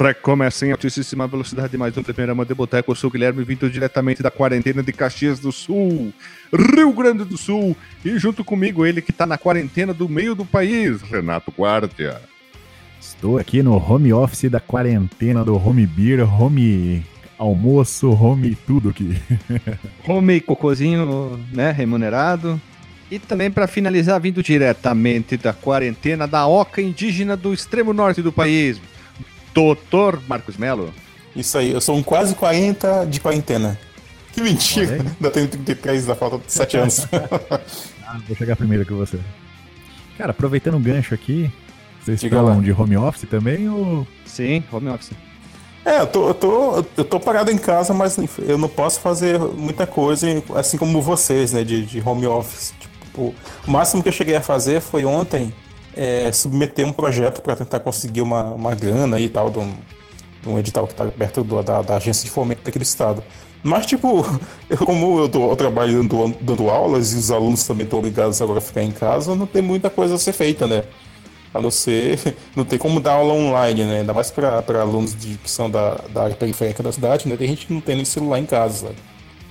Recomeça em altíssima velocidade mais um Fliperama de Boteco. Eu sou o Guilherme, vindo diretamente da quarentena de Caxias do Sul, Rio Grande do Sul. E junto comigo ele que tá na quarentena do meio do país, Renato Guardia. Estou aqui no home office da quarentena do home beer, home almoço, home tudo aqui. home cocôzinho, né, remunerado. E também para finalizar, vindo diretamente da quarentena da Oca indígena do extremo norte do país, Doutor Marcos Melo. Isso aí, eu sou um quase 40 de quarentena. Que mentira, ainda tenho 33, da falta de 7 anos. ah, vou chegar primeiro que você. Cara, aproveitando o gancho aqui, vocês Diga falam lá. de home office também ou. Sim, home office. É, eu tô, eu, tô, eu tô parado em casa, mas eu não posso fazer muita coisa, assim como vocês, né, de, de home office. Tipo, o máximo que eu cheguei a fazer foi ontem é, submeter um projeto para tentar conseguir uma, uma grana e tal, de um, de um edital que está perto do, da, da, agência de fomento daquele estado. Mas, tipo, eu, como eu, tô, eu trabalho dando, dando, aulas e os alunos também estão obrigados agora a ficar em casa, não tem muita coisa a ser feita, né? A não ser, não tem como dar aula online, né? Ainda mais para alunos de, que são da, da área periférica da cidade, né? Tem gente que não tem nem celular em casa, sabe?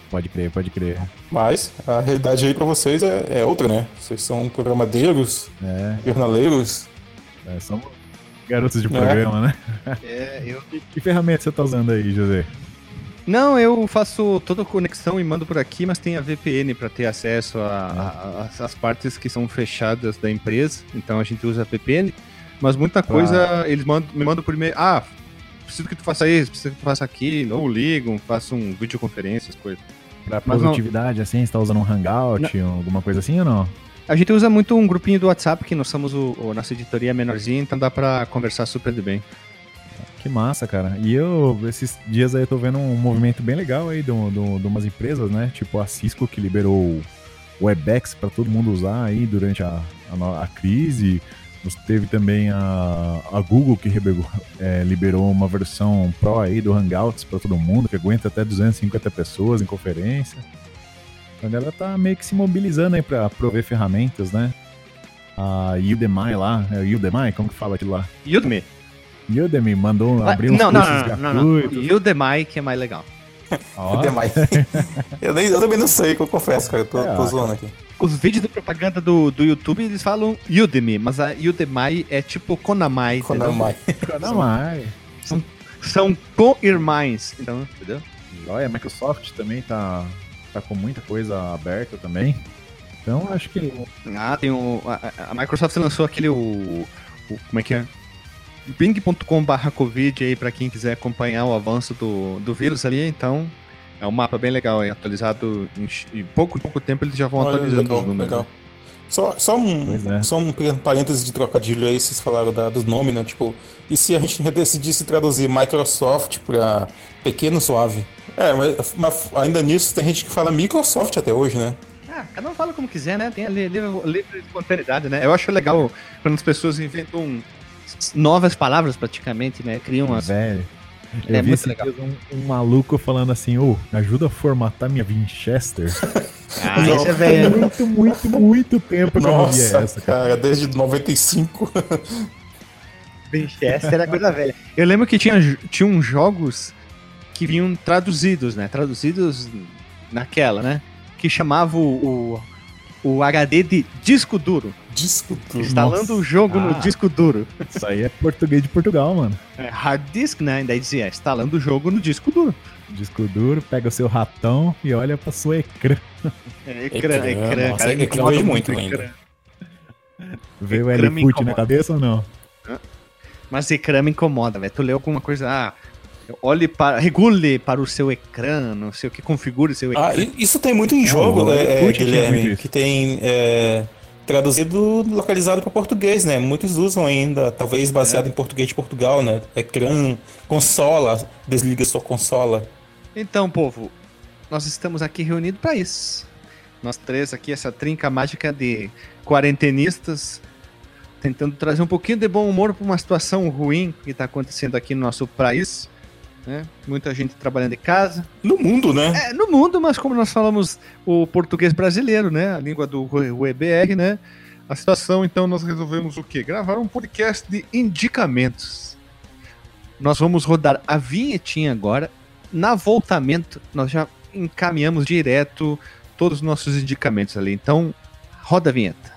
Pode crer, pode crer. Mas a realidade aí para vocês é, é, outra, né? Vocês são programadeiros, é. jornaleiros. É, são garotos de programa, né? É, eu... Que, que ferramenta você tá usando aí, José? Não, eu faço toda a conexão e mando por aqui, mas tem a VPN para ter acesso às partes que são fechadas da empresa. Então a gente usa a VPN. Mas muita coisa ah. eles mandam, me mandam por e-mail. Ah, preciso que tu faça isso, preciso que tu faça aquilo. Ou ligam, façam um videoconferência, as coisas. Pra produtividade, assim, você tá usando um Hangout, não. alguma coisa assim ou não? A gente usa muito um grupinho do WhatsApp, que nós somos o, o nossa editoria menorzinha, então dá pra conversar super bem. Que massa, cara. E eu, esses dias aí, eu tô vendo um movimento bem legal aí de, de, de umas empresas, né? Tipo a Cisco, que liberou o WebEx para todo mundo usar aí durante a, a, a crise. Teve também a, a Google que liberou, é, liberou uma versão Pro aí do Hangouts para todo mundo, que aguenta até 250 pessoas em conferência. Então a galera tá meio que se mobilizando aí para prover ferramentas, né? A Udemy lá, é Udemy? Como que fala aquilo lá? Udemy. Udemy mandou abrir uns não, não, não, gratuitos. Não, não. Udemy que é mais legal. Udemy. eu, nem, eu também não sei, que eu confesso, cara. Eu tô, é, tô zoando aqui os vídeos de propaganda do, do YouTube, eles falam Udemy, mas a Udemy é tipo Konamai. Konamai. Konamai. São, são co-irmãs, então, entendeu? Olha, a Microsoft também tá, tá com muita coisa aberta também. Então, acho que... Ah, tem o... A, a Microsoft lançou aquele... O, o, como é que é? bing.com.br covid aí para quem quiser acompanhar o avanço do, do vírus ali, então é um mapa bem legal, é atualizado em, em pouco, pouco tempo eles já vão Olha, atualizando legal, os números. Legal. Só, só um, é. só um parênteses de trocadilho aí, vocês falaram da, dos nomes, né? Tipo, e se a gente decidisse traduzir Microsoft para pequeno suave? É, mas, mas, ainda nisso tem gente que fala Microsoft até hoje, né? Ah, cada um fala como quiser, né? Tem a livre, livre espontaneidade, né? Eu acho legal quando as pessoas inventam novas palavras praticamente, né? Criam umas. Velho. Eu é vi muito legal. Um, um, maluco falando assim, ô, oh, ajuda a formatar minha Winchester. ah, isso é velho. Muito, muito, muito tempo que Nossa, eu não essa, cara. cara. Desde 95. Winchester era coisa velha. Eu lembro que tinha, tinha uns jogos que vinham traduzidos, né? Traduzidos naquela, né? Que chamava o, o, o HD de disco duro. Disco duro. Instalando Nossa. o jogo ah, no disco duro. Isso aí é português de Portugal, mano. É hard disk, né? Daí dizia, instalando o jogo no disco duro. Disco duro, pega o seu ratão e olha pra sua ecrã. É, ecrã, ecrã. ecrã Nossa, cara, ecrã veio muito ainda. Veio o L-Foot na cabeça ou não? Mas ecrã me incomoda, velho. Tu leu alguma coisa, ah, olhe para, regule para o seu ecrã, não sei o que, configure seu ah, ecrã. Ah, isso tem muito em jogo, é, é, Guilherme, que tem é, traduzido localizado para português, né? Muitos usam ainda, talvez baseado é. em português de Portugal, né? Ecrã, consola, desliga sua consola. Então, povo, nós estamos aqui reunidos para isso. Nós três aqui, essa trinca mágica de quarentenistas, tentando trazer um pouquinho de bom humor para uma situação ruim que está acontecendo aqui no nosso país né? Muita gente trabalhando em casa. No mundo, né? É, no mundo, mas como nós falamos o português brasileiro, né? A língua do EBR, né? A situação, então, nós resolvemos o quê? Gravar um podcast de indicamentos. nós vamos rodar a vinhetinha agora. Na voltamento, nós já encaminhamos direto todos os nossos indicamentos ali. Então, roda a vinheta.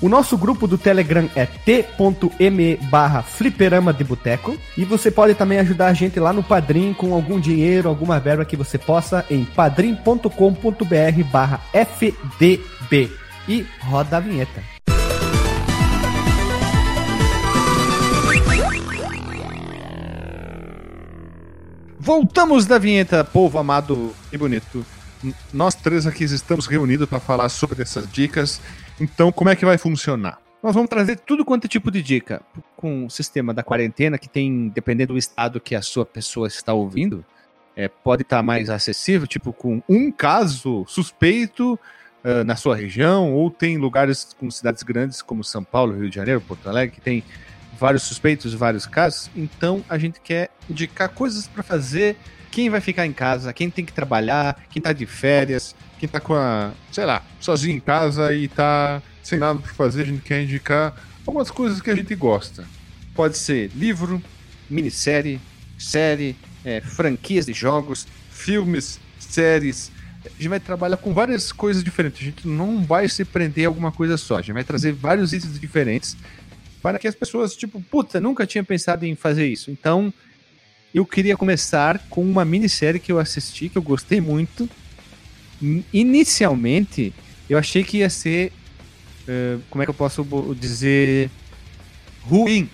O nosso grupo do Telegram é t.me barra fliperama de boteco. E você pode também ajudar a gente lá no Padrim com algum dinheiro, alguma verba que você possa em padrim.com.br barra fdb. E roda a vinheta. Voltamos da vinheta, povo amado e bonito. Nós três aqui estamos reunidos para falar sobre essas dicas. Então, como é que vai funcionar? Nós vamos trazer tudo quanto é tipo de dica com o sistema da quarentena, que tem, dependendo do estado que a sua pessoa está ouvindo, é, pode estar mais acessível, tipo com um caso suspeito uh, na sua região, ou tem lugares com cidades grandes como São Paulo, Rio de Janeiro, Porto Alegre, que tem vários suspeitos, vários casos. Então a gente quer indicar coisas para fazer. Quem vai ficar em casa, quem tem que trabalhar, quem tá de férias, quem tá com a, sei lá, sozinho em casa e tá sem nada para fazer, a gente quer indicar algumas coisas que a gente gosta. Pode ser livro, minissérie, série, é, franquias de jogos, filmes, séries. A gente vai trabalhar com várias coisas diferentes. A gente não vai se prender a alguma coisa só. A gente vai trazer vários itens diferentes para que as pessoas, tipo, puta, nunca tinha pensado em fazer isso. Então, eu queria começar com uma minissérie que eu assisti, que eu gostei muito. Inicialmente, eu achei que ia ser. Uh, como é que eu posso dizer? Ruim,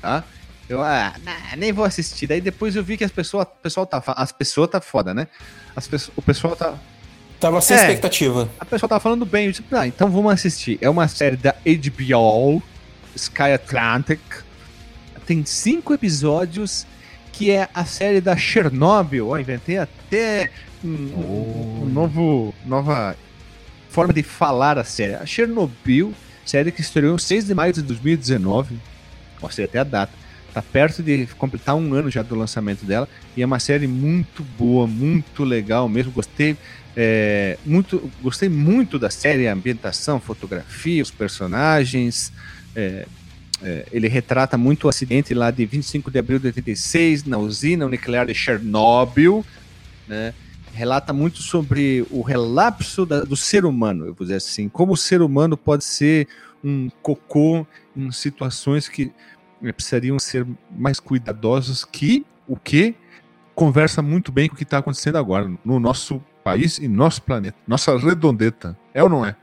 tá? Eu, ah, nem vou assistir. Daí depois eu vi que as pessoas, pessoal tá, as pessoas tá foda, né? As pessoas, o pessoal tá Tava sem é, expectativa. A pessoa tava falando bem, eu disse, ah, então vamos assistir. É uma série da HBO, Sky Atlantic. Tem cinco episódios que é a série da Chernobyl. Ó, inventei até um, oh. um novo, nova forma de falar a série. A Chernobyl, série que estreou 6 de maio de 2019. Mostrei até a data. Tá perto de completar um ano já do lançamento dela. E é uma série muito boa, muito legal mesmo. Gostei. É, muito, gostei muito da série, a ambientação, fotografia, os personagens. É, é, ele retrata muito o acidente lá de 25 de abril de 86 na usina nuclear de Chernobyl, né? relata muito sobre o relapso da, do ser humano, eu vou dizer assim, como o ser humano pode ser um cocô em situações que né, precisariam ser mais cuidadosos que o que conversa muito bem com o que está acontecendo agora no nosso país e nosso planeta, nossa redondeta, é ou não é?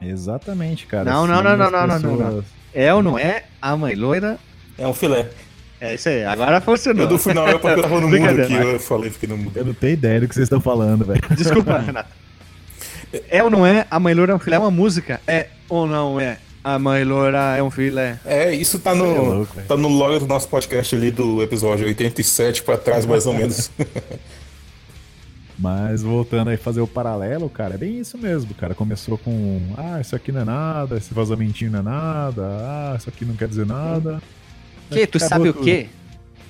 Exatamente, cara. Não, não, não, não, não, não, não, não. É ou não é? A mãe loira. É um filé. É isso aí, agora funcionou. Eu do final é porque eu tava no mundo aqui, eu falei, fiquei no mundo. Eu não tenho ideia do que vocês estão falando, velho. Desculpa, Renato. É ou não é? A mãe loira é um filé? É uma música? É ou não é? A mãe loira é um filé. É, isso tá no, é louco, tá no log do nosso podcast ali do episódio 87 pra trás, mais ou menos. Mas voltando aí fazer o paralelo, cara, é bem isso mesmo, cara. Começou com, ah, isso aqui não é nada, esse vazamentinho não é nada, ah, isso aqui não quer dizer nada. Que, tu sabe o quê?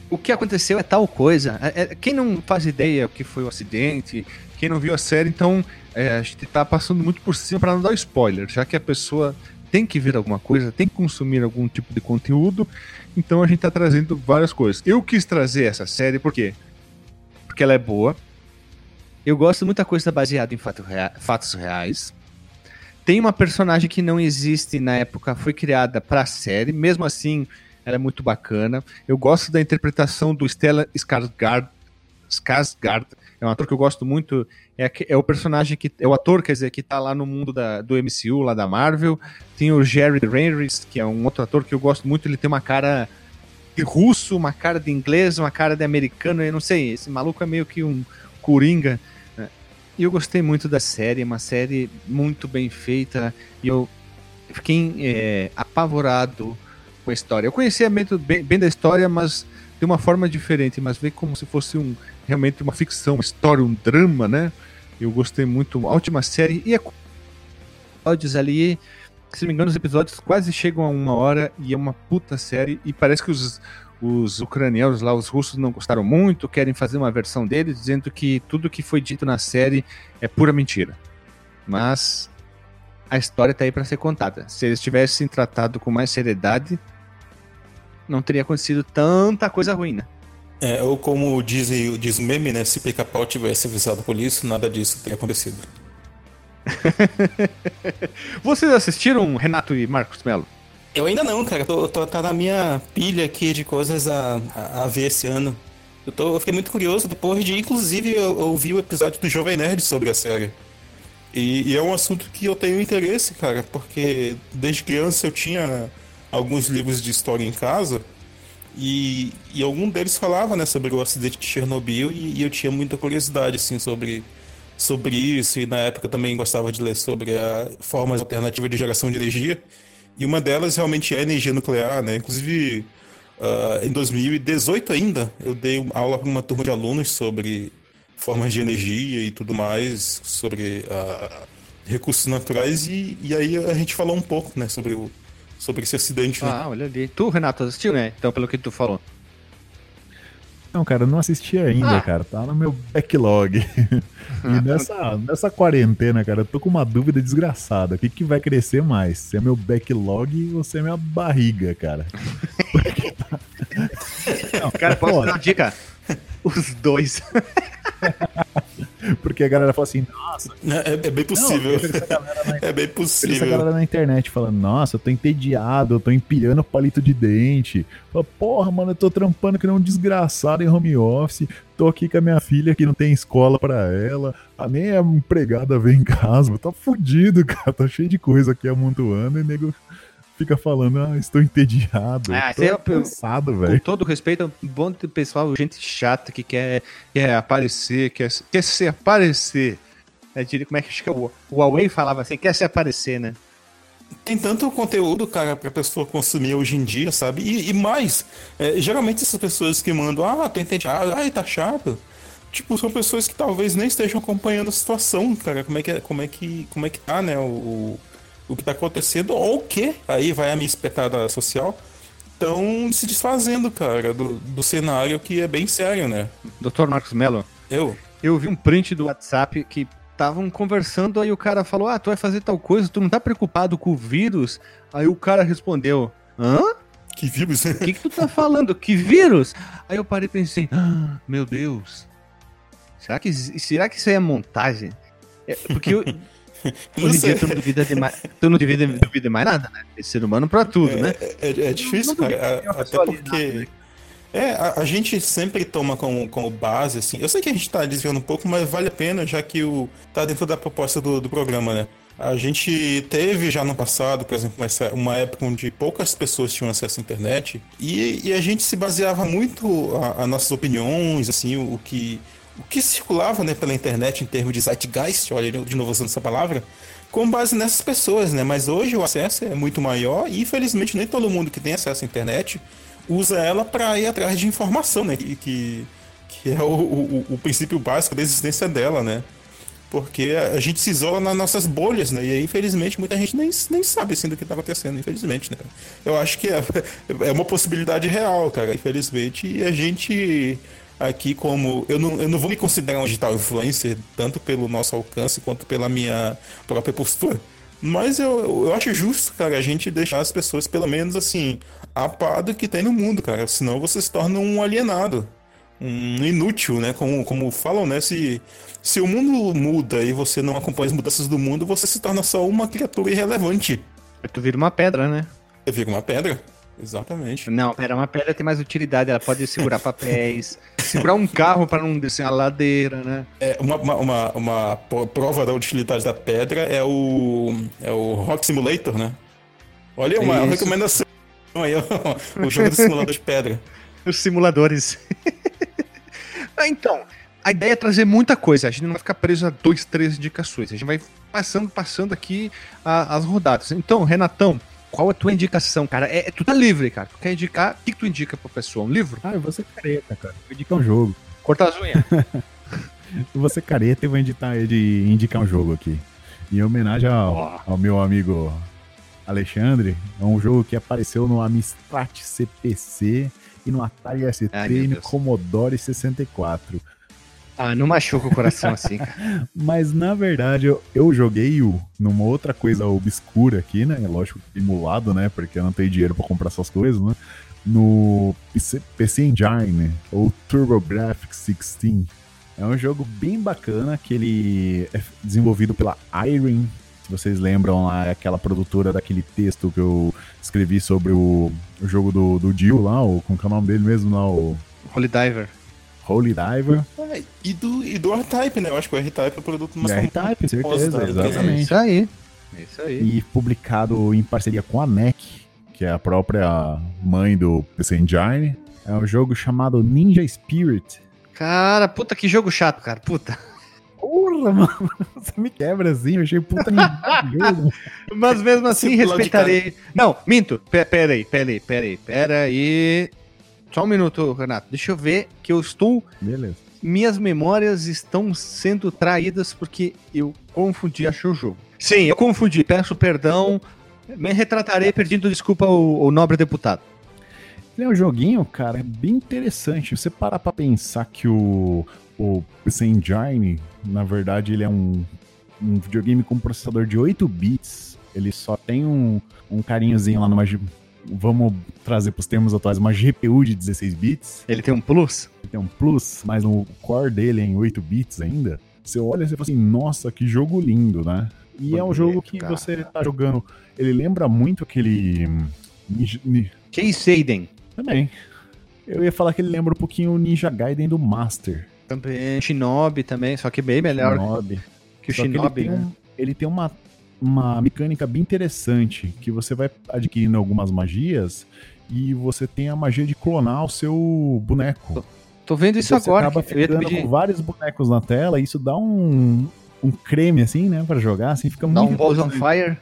O que aconteceu é tal coisa. É, é, quem não faz ideia o que foi o acidente, quem não viu a série, então é, a gente tá passando muito por cima para não dar spoiler, já que a pessoa tem que ver alguma coisa, tem que consumir algum tipo de conteúdo, então a gente tá trazendo várias coisas. Eu quis trazer essa série por quê? Porque ela é boa, eu gosto muita coisa baseada em fato rea fatos reais. Tem uma personagem que não existe na época, foi criada para a série, mesmo assim, ela é muito bacana. Eu gosto da interpretação do Stella Skarsgård. Skarsgård é um ator que eu gosto muito. É, é, o personagem que. É o ator, quer dizer, que tá lá no mundo da, do MCU, lá da Marvel. Tem o Jerry Reyes, que é um outro ator que eu gosto muito. Ele tem uma cara de russo, uma cara de inglês, uma cara de americano. Eu não sei, esse maluco é meio que um coringa. E eu gostei muito da série, uma série muito bem feita. E eu fiquei é, apavorado com a história. Eu conhecia bem, bem da história, mas de uma forma diferente, mas veio como se fosse um realmente uma ficção, uma história, um drama, né? Eu gostei muito, uma ótima série e episódios ali Se não me engano, os episódios quase chegam a uma hora e é uma puta série. E parece que os, os ucranianos lá, os russos, não gostaram muito, querem fazer uma versão deles, dizendo que tudo que foi dito na série é pura mentira. Mas a história tá aí para ser contada. Se eles tivessem tratado com mais seriedade, não teria acontecido tanta coisa ruim, né? É, ou como diz, diz o meme, né? Se pica-pau tivesse avisado por isso, nada disso teria acontecido. Vocês assistiram Renato e Marcos Melo? Eu ainda não, cara. Tô, tô, tá na minha pilha aqui de coisas a, a, a ver esse ano. Eu, tô, eu fiquei muito curioso depois de, inclusive, eu, eu ouvi o episódio do Jovem Nerd sobre a série. E, e, é um assunto que eu tenho interesse, cara, porque desde criança eu tinha alguns livros de história em casa e, e algum deles falava né, sobre o acidente de Chernobyl e, e eu tinha muita curiosidade assim, sobre sobre isso e na época também gostava de ler sobre a formas alternativas de geração de energia e uma delas realmente é energia nuclear, né? Inclusive uh, em 2018 ainda eu dei aula para uma turma de alunos sobre formas de energia e tudo mais, sobre uh, recursos naturais e, e aí a gente falou um pouco, né, sobre o sobre esse acidente. Né? Ah, olha ali. Tu, Renato, assistiu, né? Então, pelo que tu falou. Não, cara, eu não assisti ainda, ah. cara. Tá no meu backlog. e nessa, nessa quarentena, cara, eu tô com uma dúvida desgraçada. O que, que vai crescer mais? Se é meu backlog ou se é minha barriga, cara? Tá- não, cara, posso dar uma dica? Os dois. Porque a galera fala assim, nossa. É, é bem possível. Não, é bem possível. Essa galera na internet falando, nossa, eu tô entediado, eu tô empilhando palito de dente. Fala, Porra, mano, eu tô trampando que nem um desgraçado em home office. Tô aqui com a minha filha que não tem escola para ela. A nem a empregada vem em casa. Tá fudido, cara. Tá cheio de coisa aqui amontoando e nego fica falando, ah, estou entediado. Ah, estou é cansado, velho. Com todo respeito, é um bom pessoal, gente chata que quer, quer aparecer, quer, quer se aparecer. É, diria, como é que acho que é o, o Huawei falava assim, quer se aparecer, né? Tem tanto conteúdo, cara, pra pessoa consumir hoje em dia, sabe? E, e mais, é, geralmente essas pessoas que mandam, ah, tô entediado, ah, tá chato. Tipo, são pessoas que talvez nem estejam acompanhando a situação, cara. Como é que, como é que, como é que tá, né? o o que está acontecendo, ou o que, aí vai a minha espetada social, estão se desfazendo, cara, do, do cenário que é bem sério, né? Doutor Marcos Mello. Eu? Eu vi um print do WhatsApp que estavam conversando, aí o cara falou, ah, tu vai fazer tal coisa, tu não tá preocupado com o vírus? Aí o cara respondeu, hã? Que vírus? O que, que tu tá falando? Que vírus? Aí eu parei e pensei, ah, meu Deus. Será que, será que isso aí é montagem? É, porque eu, Hoje em dia tu não duvida de mais, tu não duvida, duvida mais nada, né? Ser humano pra tudo, é, né? É, é, difícil, cara. Até porque. Né? É, a, a, gente sempre toma como, como base, assim. Eu sei que a gente tá desviando um pouco, mas vale a pena, já que o tá dentro da proposta do, do programa, né? A gente teve já no passado, por exemplo, uma época onde poucas pessoas tinham acesso à internet e, e a gente se baseava muito as nossas opiniões, assim, o, o que o que circulava né, pela internet em termos de zeitgeist, olha de novo usando essa palavra, com base nessas pessoas, né? Mas hoje o acesso é muito maior e infelizmente nem todo mundo que tem acesso à internet usa ela para ir atrás de informação, né? Que, que, que é o, o, o, princípio básico da existência dela, né? Porque a gente se isola nas nossas bolhas, né? E aí, infelizmente, muita gente nem, nem sabe assim do que está acontecendo, infelizmente, né? Eu acho que é, é uma possibilidade real, cara, infelizmente, e a gente aqui como. Eu não, eu não vou me considerar um digital influencer, tanto pelo nosso alcance quanto pela minha própria postura. Mas eu, eu acho justo, cara, a gente deixar as pessoas, pelo menos assim, a par do que tem no mundo, cara. Senão você se torna um alienado. Um inútil, né? Como, como falam, né? Se, se o mundo muda e você não acompanha as mudanças do mundo, você se torna só uma criatura irrelevante. Tu vira uma pedra, né? Eu viro uma pedra. Exatamente. Não, pera, uma pedra tem mais utilidade, ela pode segurar papéis, segurar um carro para não descer a ladeira, né? É, uma, uma, uma, uma, prova da utilidade da pedra é o, é o Rock Simulator, né? Olha, uma Isso. recomendação aí, o jogo do simulador de pedra. Os simuladores. então, a ideia é trazer muita coisa. A gente não vai ficar preso a dois, três indicações. A gente vai passando, passando aqui a, as rodadas. Então, Renatão, qual é a tua indicação, cara? É, tu tá livre, cara. Tu quer indicar? O que, que tu indica pra pessoa? Um livro? Ah, eu vou ser careta, cara. Vou indicar um jogo. Cortar as unhas. eu vou ser careta e vou indicar, indicar um jogo aqui. Em homenagem ao, ao meu amigo Alexandre, é um jogo que apareceu no Amstrad CPC e no Atari ST Ai, e no. Commodore 64. Ah, não machuca o coração assim, cara. Mas na verdade eu, eu joguei o numa outra coisa obscura aqui, né? Lógico, emulado, né? Porque eu não tenho dinheiro pra comprar essas coisas, né? No PC, PC Engine, ou TurboGrafx 16. É um jogo bem bacana que ele é desenvolvido pela Irene. Se vocês lembram lá, é aquela produtora daquele texto que eu escrevi sobre o, o jogo do, do Jill lá, o, como que é o nome dele mesmo lá, o Holy Diver. Holy Diver. É, e do, e do R-Type, né? Eu acho que o R-Type é o produto mais R-Type, certeza, da empresa. É exatamente. isso aí. É isso aí. e publicado em parceria com a NEC, que é a própria mãe do PC Engine. É um jogo chamado Ninja Spirit. Cara, puta que jogo chato, cara. Puta. Porra, mano, você me quebra assim, eu achei puta. Mas mesmo assim, respeitarei. Não, minto. Pe- Pera aí, pera aí, pera aí, pera aí. Só um minuto, Renato. Deixa eu ver que eu estou. Beleza. Minhas memórias estão sendo traídas porque eu confundi, achei o jogo. Sim, eu confundi. Peço perdão. Me retratarei pedindo desculpa ao, ao nobre deputado. Ele é um joguinho, cara, é bem interessante. Você parar pra pensar que o, o Engine, na verdade, ele é um, um videogame com processador de 8 bits. Ele só tem um, um carinhozinho lá numa. Vamos trazer pros termos atuais, uma GPU de 16 bits. Ele tem um plus? Ele tem um plus, mas no core dele é em 8 bits ainda. Você olha e você fala assim, nossa, que jogo lindo, né? E é um Bonito, jogo que cara. você tá jogando. Ele lembra muito aquele. Case Aiden. Também. Eu ia falar que ele lembra um pouquinho o Ninja Gaiden do Master. Também. Shinobi também, só que bem melhor Shinobi. que o Só Shinobi, ele tem, né? um- ele tem uma, uma mecânica bem interessante, que você vai adquirindo algumas magias e você tem a magia de clonar o seu boneco. Tô vendo isso você agora. acaba ia te ficando com vários bonecos na tela e isso dá um, um creme assim, né, pra jogar, assim, fica Dá muito um Balls on. Fire.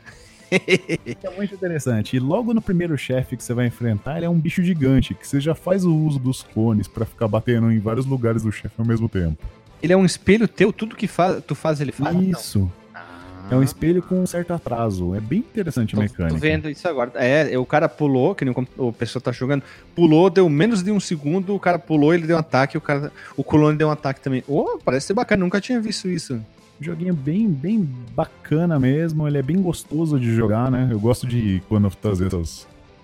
É muito interessante. E logo no primeiro chefe que você vai enfrentar, ele é um bicho gigante, que você já faz o uso dos clones pra ficar batendo em vários lugares do chefe ao mesmo tempo. Ele é um espelho teu, tudo que faz, tu faz, ele faz. Isso. É um espelho com um certo atraso. É bem interessante a Tô, mecânica. tô vendo isso agora. É, o cara pulou, que nem o o pessoa tá jogando, pulou, deu menos de um segundo, o cara pulou, ele deu um ataque, o cara, o clone deu um ataque também. Oh, parece ser bacana, nunca tinha visto isso. Joguinho bem, bem bacana mesmo. Ele é bem gostoso de jogar, né? Eu gosto de, quando eu trazer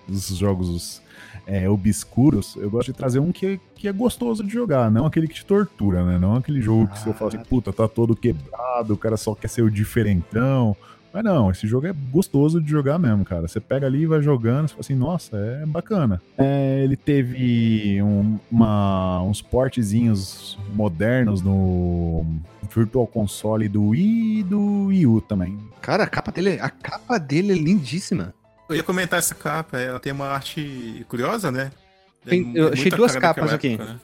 esses jogos é, obscuros, eu gosto de trazer um que, que é gostoso de jogar, não aquele que te tortura, né? Não aquele jogo que você fala assim, puta, tá todo quebrado, o cara só quer ser o diferentão. Mas não, esse jogo é gostoso de jogar mesmo, cara. Você pega ali e vai jogando, você fala assim, nossa, é bacana. É, ele teve um- uma- uns portezinhos modernos no Virtual Console do Wii e do Wii U também. Cara, a capa dele, a capa dele é lindíssima. Eu ia comentar essa capa, ela tem uma arte curiosa, né? Tem- É eu muito achei duas capas aqui. época, né?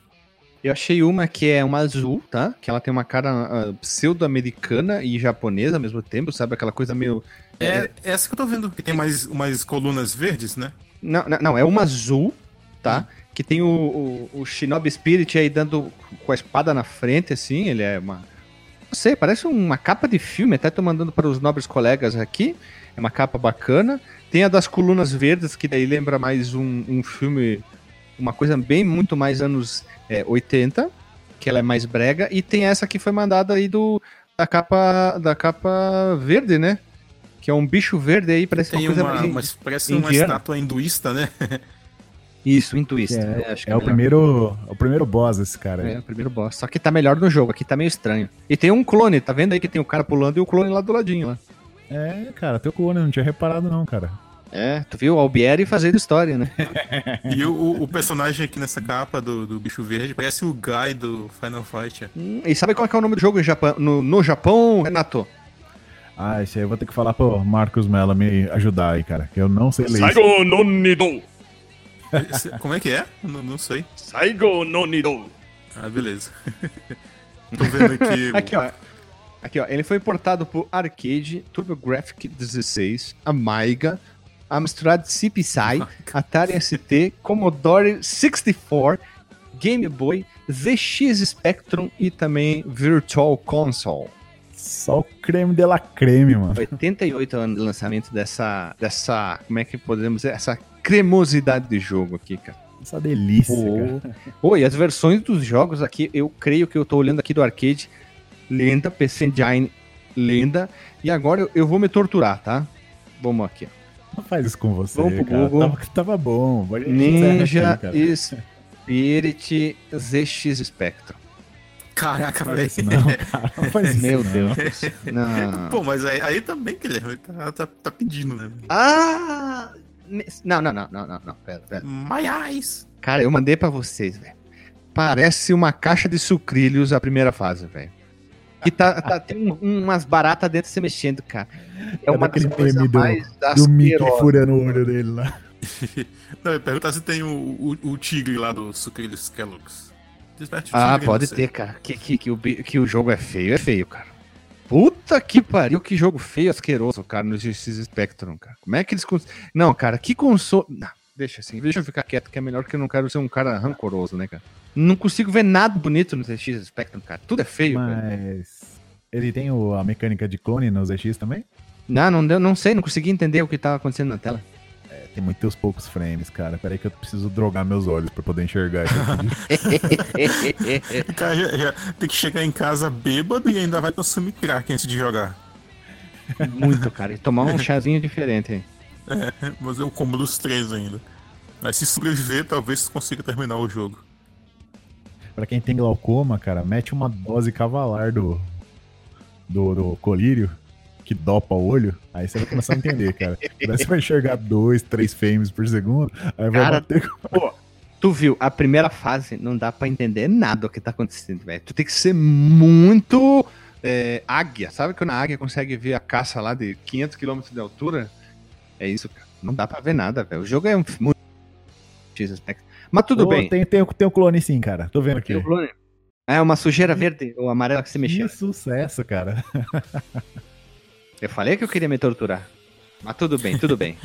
Eu achei uma que é uma azul, tá? Que ela tem uma cara ah, pseudo-americana e japonesa ao mesmo tempo, sabe? Aquela coisa meio. É essa que eu tô vendo, que tem mais umas colunas verdes, né? Não, não, não, é uma azul, tá? Que tem o, o, o Shinobi Spirit aí dando com a espada na frente, assim. Ele é uma. Não sei, parece uma capa de filme. Até tô mandando para os nobres colegas aqui. É uma capa bacana. Tem a das colunas verdes, que daí lembra mais um, um filme. Uma coisa bem muito mais anos é, 80, que ela é mais brega. E tem essa que foi mandada aí do. Da capa, da capa verde, né? Que é um bicho verde aí, parece Tem uma coisa uma, mais. mas parece uma indiana. estátua hinduísta, né? Isso, intuísta. É, acho que É o primeiro, é o primeiro boss esse cara. aí. É, o primeiro boss. Só que tá melhor no jogo, aqui tá meio estranho. E tem um clone, tá vendo aí que tem o cara pulando e o clone lá do ladinho lá. É, cara, teu clone, eu não tinha reparado não, cara. É, tu viu o Albieri fazendo história, né? E o, o- personagem aqui nessa capa do, do bicho verde parece o Guy do Final Fight. Hum, e sabe qual é, é o nome do jogo em Japão, no, no Japão, Renato? Ah, esse aí eu vou ter que falar pro Marcos Mello me ajudar aí, cara. Que eu não sei ler isso. Saigo no Nido! Como é que é? Não, não sei. Saigo no Nido! Ah, beleza. tô vendo aqui. Aqui, ó. Aqui, ó. Ele foi portado por Arcade, TurboGrafx 16, Amiga, Amstrad CPSI, Atari ST, Commodore 64, Game Boy, ZX Spectrum e também Virtual Console. Só o creme de la creme, mano. 88 anos de lançamento dessa, dessa, como é que podemos dizer, essa cremosidade de jogo aqui, cara. Essa delícia, Pô. cara. Pô, e as versões dos jogos aqui, eu creio que eu tô olhando aqui do arcade, lenda, PC Engine, lenda, e agora eu, eu vou me torturar, tá? Vamos aqui. ó. Não faz isso com você, Vamos pro cara. Google. Tava, tava bom. Ninja cara. Spirit ZX Spectrum. Caraca, velho. Não, cara, não faz isso. Meu não. Deus. Não. Pô, mas aí, aí também, Guilherme, tá, tá, tá pedindo, né? Ah! Não, não, não, não, não, não, pera, pera. My eyes. Cara, eu mandei pra vocês, velho. Parece uma caixa de sucrilhos a primeira fase, velho. Que tá, tá- tem um- umas baratas dentro se mexendo, cara. É, É uma das coisas meme do- mais Do Mickey furando o olho dele lá. Não, eu perguntar se tem o, o, o tigre lá do Sucrilhos Kellogg's. Desperte o Ah, tigre, pode ter, cara. Que, que, que, o, que o jogo é feio, é feio, cara. Puta que pariu, que jogo feio, asqueroso, cara, no GX Spectrum, cara. Como é que eles. cons- Não, cara, que console. Não, deixa assim, deixa eu ficar quieto, que é melhor que eu não quero ser um cara rancoroso, né, cara? Não consigo ver nada bonito no GX Spectrum, cara. Tudo é feio. Mas. Ele tem o- a mecânica de clone no ZX também? Não, não, deu, não sei, não consegui entender o que tava acontecendo na tela. É, tem muitos poucos frames, cara. Peraí que eu preciso drogar meus olhos pra poder enxergar isso cara já, já tem que chegar em casa bêbado e ainda vai consumir crack antes de jogar. Muito, cara. E tomar um chazinho diferente? É, mas eu como dos três ainda. Mas se sobreviver, talvez consiga terminar o jogo. Pra quem tem glaucoma, cara, mete uma dose cavalar do, do, do colírio, que dopa o olho, aí você vai começar a entender, cara. Daí você vai enxergar dois, três frames por segundo, aí vai Cara, bater com... Tu viu, a primeira fase não dá pra entender nada o que tá acontecendo, velho. Tu tem que ser muito é, águia. Sabe quando a águia consegue ver a caça lá de 500 km de altura? É isso, cara. Não dá pra ver nada, velho. O jogo é um X-Spectrum. Mas tudo Ô, bem. Tem, tem, tem o clone sim, cara. Tô vendo aqui. Tem o clone. É uma sujeira verde ou amarela que se mexeu. Que sucesso, cara. Eu falei que eu queria me torturar. Mas tudo bem, tudo bem.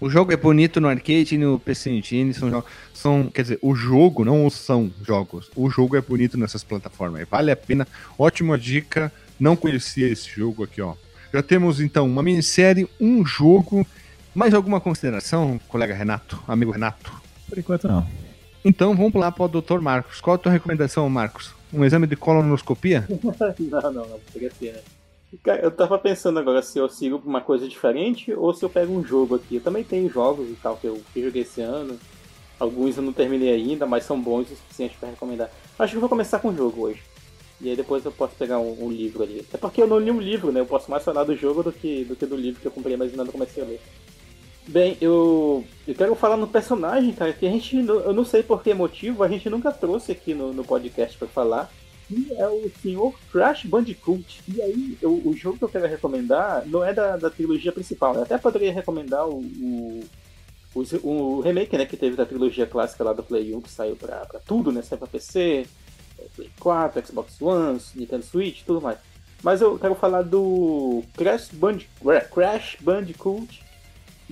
O jogo é bonito no arcade e no PC Engine. São, são, quer dizer, o jogo não são jogos. O jogo é bonito nessas plataformas. Vale a pena. Ótima dica. Não conhecia esse jogo aqui, ó. Já temos então uma minissérie, um jogo. Mais alguma consideração, colega Renato, amigo Renato? Por enquanto não. Então vamos lá para o Dr. Marcos. Qual a tua recomendação, Marcos? Um exame de colonoscopia? não, não, não, poderia ser, né? Cara, Eu tava pensando agora se eu sigo uma coisa diferente ou se eu pego um jogo aqui. Eu também tenho jogos e tal que eu, joguei esse ano. Alguns eu não terminei ainda, mas são bons o suficiente pra recomendar. Acho que eu vou começar com o jogo hoje. E aí depois eu posso pegar um, um livro ali. Até porque eu não li um livro, né? Eu posso mais falar do jogo do que do, que do livro que eu comprei, mas ainda não comecei a ler. Bem, eu, eu quero falar no personagem, cara, que a gente, eu não sei por que motivo, a gente nunca trouxe aqui no, no podcast pra falar, que é o senhor Crash Bandicoot. E aí, eu- o jogo que eu quero recomendar não é da, da trilogia principal, até poderia recomendar o, o, o, o remake, né, que teve da trilogia clássica lá do Play 1, que saiu pra, pra tudo, né, saiu pra PC, Play 4, Xbox One, Nintendo Switch, tudo mais. Mas eu quero falar do Crash, Band Crash Bandicoot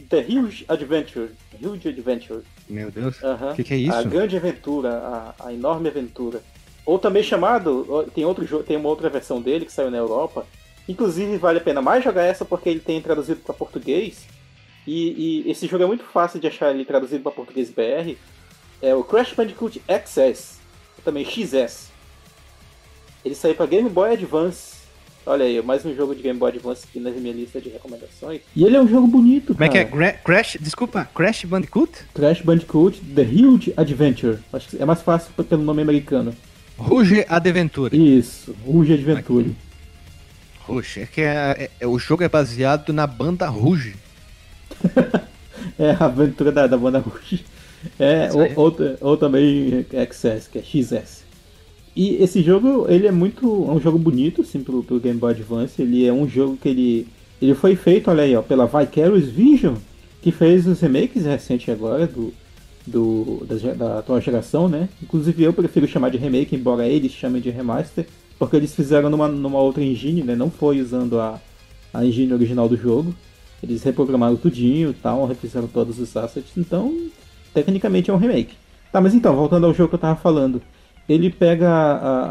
The Huge Adventure. Huge Adventure. Meu Deus. O que, que é A isso? grande aventura, a, a enorme aventura. Ou também chamado, tem outro jogo, tem uma outra versão dele que saiu na Europa. Inclusive vale a pena mais jogar essa porque ele tem traduzido para português. E, e esse jogo é muito fácil de achar ele traduzido para português BR. É o Crash Bandicoot XS, também XS. Ele saiu para Game Boy Advance. Olha aí, mais um jogo de Game Boy Advance aqui na minha lista de recomendações. E ele é um jogo bonito, Como é que é? Gra- Crash, desculpa, Crash Bandicoot? Crash Bandicoot The Huge Adventure. Acho que é mais fácil pelo nome americano. Ruge Adventure. Isso, Huge Adventure. Ruge, é que é, é- é- o jogo é baseado na banda Ruge. É a aventura da, da banda Ruge. É, ou, ou, ou também XS, que é XS. E esse jogo, ele é muito. É um jogo bonito, assim, pro, pro Game Boy Advance. Ele é um jogo que ele. Ele foi feito, olha aí, ó, pela Vicarious Vision, que fez os remakes recentes agora do. Do, da, da atual geração, né? Inclusive eu prefiro chamar de remake, embora eles chamem de remaster, porque eles fizeram numa, numa outra engine, né? Não foi usando a, a engine original do jogo. Eles reprogramaram tudinho e tal, refizeram todos os assets, então tecnicamente é um remake. Tá, mas então, voltando ao jogo que eu tava falando. Ele pega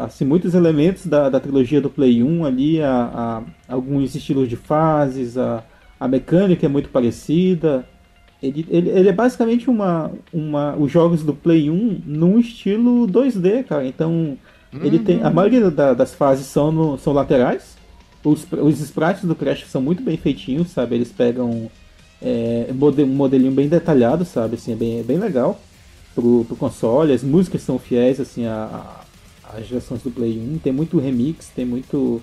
assim, muitos elementos da, da trilogia do Play 1 ali, a, a- alguns estilos de fases, a, a mecânica é muito parecida. Ele, ele, ele é basicamente uma, uma, os jogos do Play 1 num estilo 2D, cara. Então, ele tem. A maioria da- das fases são, no- são laterais. Os, os sprites do Crash são muito bem feitinhos, sabe? Eles pegam é, um modelinho bem detalhado, sabe? Assim, é bem, é bem legal pro, pro console. As músicas são fiéis, assim, a- a- às gerações do Play 1. Tem muito remix, tem muito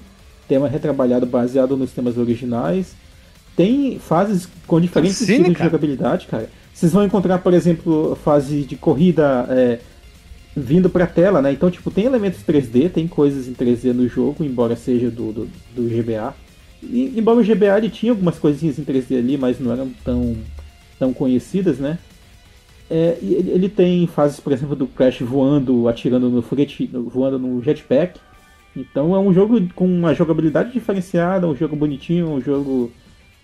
tema retrabalhado baseado nos temas originais. Tem fases com diferentes Cutscene, estilos de cara. jogabilidade, cara. Vocês vão encontrar, por exemplo, fase de corrida é, vindo pra tela, né? Então, tipo, tem elementos 3D, tem coisas em 3D no jogo, embora seja do, do, do GBA. E, embora o GBA ele tinha algumas coisinhas em 3D ali, mas não eram tão, tão conhecidas, né? É, ele, tem fases, por exemplo, do Crash voando, atirando no foguete, voando no jetpack. Então é um jogo com uma jogabilidade diferenciada, um jogo bonitinho, um jogo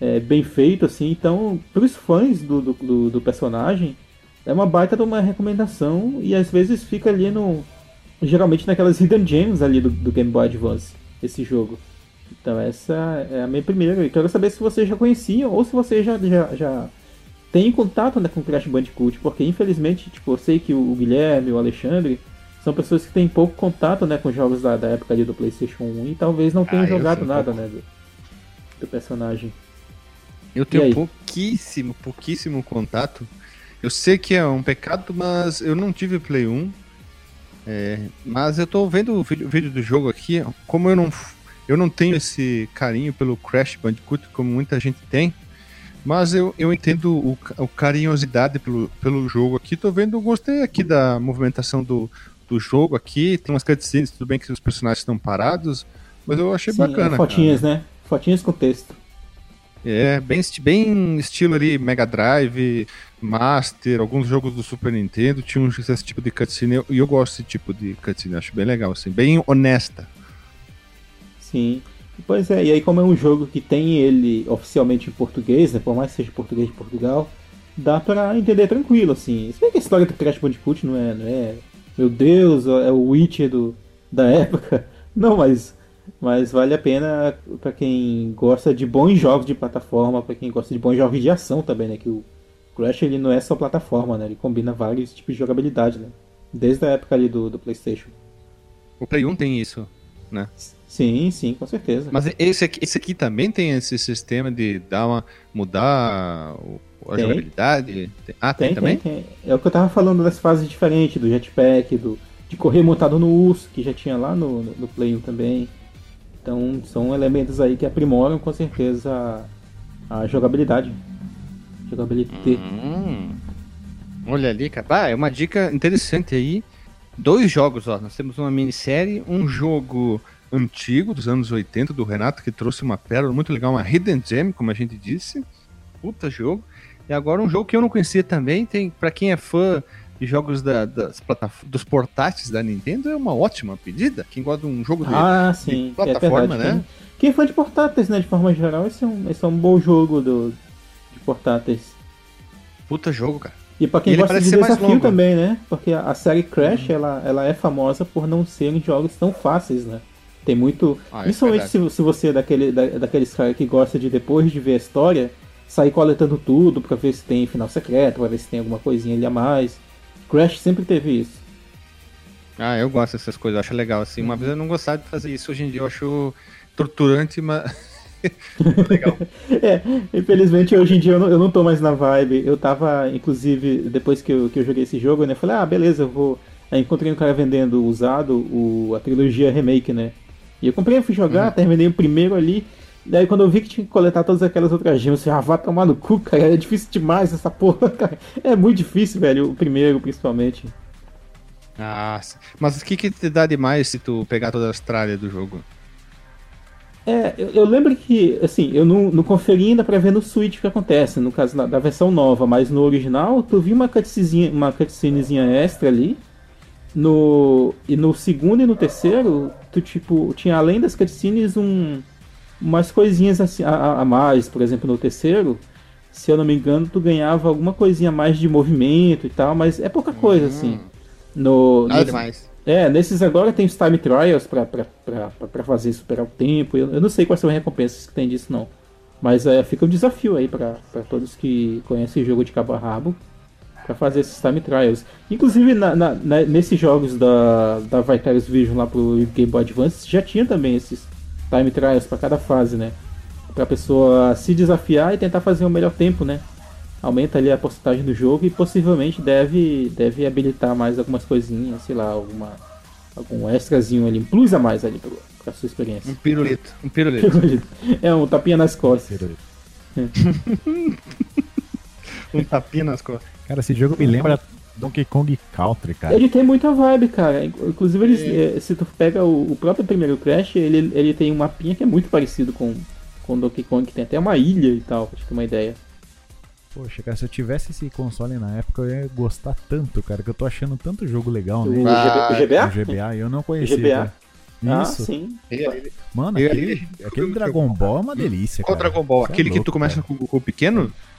é, bem feito, assim. Então, para os fãs do, do, do- personagem, é uma baita de uma recomendação e às vezes fica ali no. Geralmente naquelas hidden gems ali do, do Game Boy Advance, esse jogo. Então essa é a minha primeira. E quero saber se vocês já conheciam ou se vocês já, já, já têm contato né, com Crash Bandicoot, porque infelizmente, tipo, eu sei que o Guilherme, o Alexandre, são pessoas que têm pouco contato né, com jogos da, da época ali do Playstation 1 e talvez não tenham Ah, jogado nada, pouco. né, do, do personagem. Eu tenho pouquíssimo, pouquíssimo contato. Eu sei que é um pecado, mas eu não tive Play 1. É, mas eu tô vendo o vídeo, o vídeo do jogo aqui. Como eu não, eu não tenho esse carinho pelo Crash Bandicoot, como muita gente tem. Mas eu, eu entendo o, o carinhosidade pelo, pelo jogo aqui. Tô vendo, gostei aqui da movimentação do, do jogo aqui. Tem umas cutscenes, tudo bem que os personagens estão parados. Mas eu achei Sim, bacana. é fotinhas, né? Fotinhas com texto. É, bem, bem estilo ali Mega Drive, Master, alguns jogos do Super Nintendo tinham esse tipo de cutscene eu- e eu, gosto desse tipo de cutscene, acho bem legal, assim, bem honesta. Sim. Pois é, e aí como é um jogo que tem ele oficialmente em português, né, por mais que seja português de Portugal, dá pra entender tranquilo, assim. Se bem que a história do Crash Bandicoot não é, não é, meu Deus, é o Witcher do, da época. Não, mas, mas vale a pena pra quem gosta de bons jogos de plataforma, pra quem gosta de bons jogos de ação também, né, que o Crash ele não é só plataforma, né, ele combina vários tipos de jogabilidade, né, desde a época ali do, do Playstation. O Play 1 tem isso, né? Sim, sim, com certeza. Mas esse aqui, esse aqui também tem esse sistema de dar uma, mudar a Tem. jogabilidade? Ah, tem, Tem, também? tem. É o que eu tava falando das fases diferentes, do jetpack, do, de correr montado no urso, que já tinha lá no, no, no Play 1 também. Então são elementos aí que aprimoram com certeza a, a jogabilidade. Jogabilidade. Hum, olha ali, cara. Ah, é uma dica interessante aí. Dois jogos, ó. Nós temos uma minissérie, um jogo antigo dos anos 80 do Renato que trouxe uma pérola muito legal, uma Hidden Gem, como a gente disse. Puta jogo. E agora um jogo que eu não conhecia também, tem para quem é fã de jogos da- das dos portáteis da Nintendo, é uma ótima pedida. Quem gosta de um jogo de, Ah, sim. de plataforma, é verdade. né? Quem, é fã de portáteis, né, de forma geral, esse é um, esse é um bom jogo do, de portáteis. Puta jogo, cara. E pra quem E gosta de desafio também, né? Porque a, série Crash, ela, ela é famosa por não serem jogos tão fáceis, né? Tem muito. Ah, é principalmente se, se você é daquele, da, daqueles caras que gosta de, depois de ver a história, sair coletando tudo pra ver se tem final secreto, pra ver se tem alguma coisinha ali a mais. Crash sempre teve isso. Ah, eu gosto dessas coisas, eu acho legal assim. Uma vez eu não gostava de fazer isso, hoje em dia eu acho torturante, mas legal. É, infelizmente hoje em dia eu não, eu não tô mais na vibe. Eu tava, inclusive, depois que eu, que eu joguei esse jogo, né? Falei, ah, beleza, eu vou. Aí encontrei um cara vendendo usado o, a trilogia remake, né? E eu comprei, fui jogar, terminei o primeiro ali. Daí quando eu vi que tinha que coletar todas aquelas outras gemas, eu falei, ah, vá tomar no cu, cara, é difícil demais essa porra, cara. É muito difícil, velho, o primeiro principalmente. Ah, mas o que que te dá demais se tu pegar toda a Austrália do jogo? É, eu, eu lembro que, assim, eu não, não conferi ainda pra ver no Switch o que acontece, no caso da, da versão nova, mas no original tu viu uma cutscenezinha, uma cutscenezinha extra ali. No, e no segundo e no terceiro, tu tipo, tinha além das cutscenes um, umas coisinhas assim, a, a- mais, por exemplo, no terceiro, se eu não me engano, tu ganhava alguma coisinha a mais de movimento e tal, mas é pouca coisa, assim. No, Nada no- demais. É, nesses agora tem os time trials pra, pra, pra, pra- fazer superar o tempo. Eu, eu não sei quais são as recompensas que tem disso, não. Mas é, fica um desafio aí pra todos que conhecem o jogo de cabo a rabo pra fazer esses time trials. Inclusive, na, na- na- nesses jogos da, da Vicarious Vision lá pro Game Boy Advance, já tinha também esses time trials pra cada fase, né? Pra pessoa se desafiar e tentar fazer o melhor tempo, né? Aumenta ali a porcentagem do jogo e possivelmente deve, deve habilitar mais algumas coisinhas, sei lá, alguma, algum extrazinho ali, um plus a mais ali pra, pra sua Um experiência. pirulito. Um pirulito. É um tapinha nas costas. um tapinha nas costas. Cara, esse jogo me lembra Donkey Kong Country, cara. Ele tem muita vibe, cara. Inclusive, eles, eh, se tu pega o, o próprio primeiro Crash, ele, ele tem um mapinha que é muito parecido com, com Donkey Kong, que tem até uma ilha e tal, pra te ter uma ideia. Poxa, cara, se eu tivesse esse console na época, eu ia gostar tanto, cara, que eu tô achando tanto jogo legal O, nele. Ah, o GBA? O GBA, e eu não conhecia. GBA? cara. Ah, Isso. sim. Mano, aquele, eu- aquele Dragon Ball é uma delícia, Qual cara. Dragon Ball? Cê é Aquele que louco, tu começa cara. com, com o pequeno? É,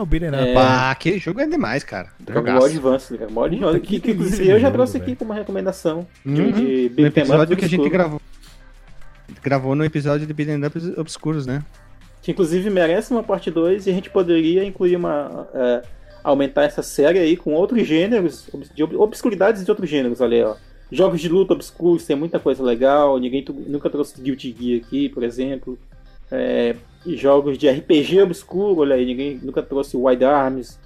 o Beat'em Up. É. Pá, aquele jogo é demais, cara. Dragon Jogaço. Ball Advance, Dragon Ball Advance, Puta, que, que que, inclusive eu já trouxe jogo, aqui velho. como recomendação de, Uhum. de No episódio que a gente gravou. Gravou no episódio de Beat'em Up Obscuros, né? Que inclusive merece uma parte 2 e a gente poderia incluir uma. é, aumentar essa série aí com outros gêneros, de ob- obscuridades de outros gêneros, olha aí, ó. Jogos de luta obscuros, tem muita coisa legal, ninguém nunca trouxe Guilty Gear aqui, por exemplo. É, jogos de RPG obscuro, olha aí, ninguém nunca trouxe Wide Arms,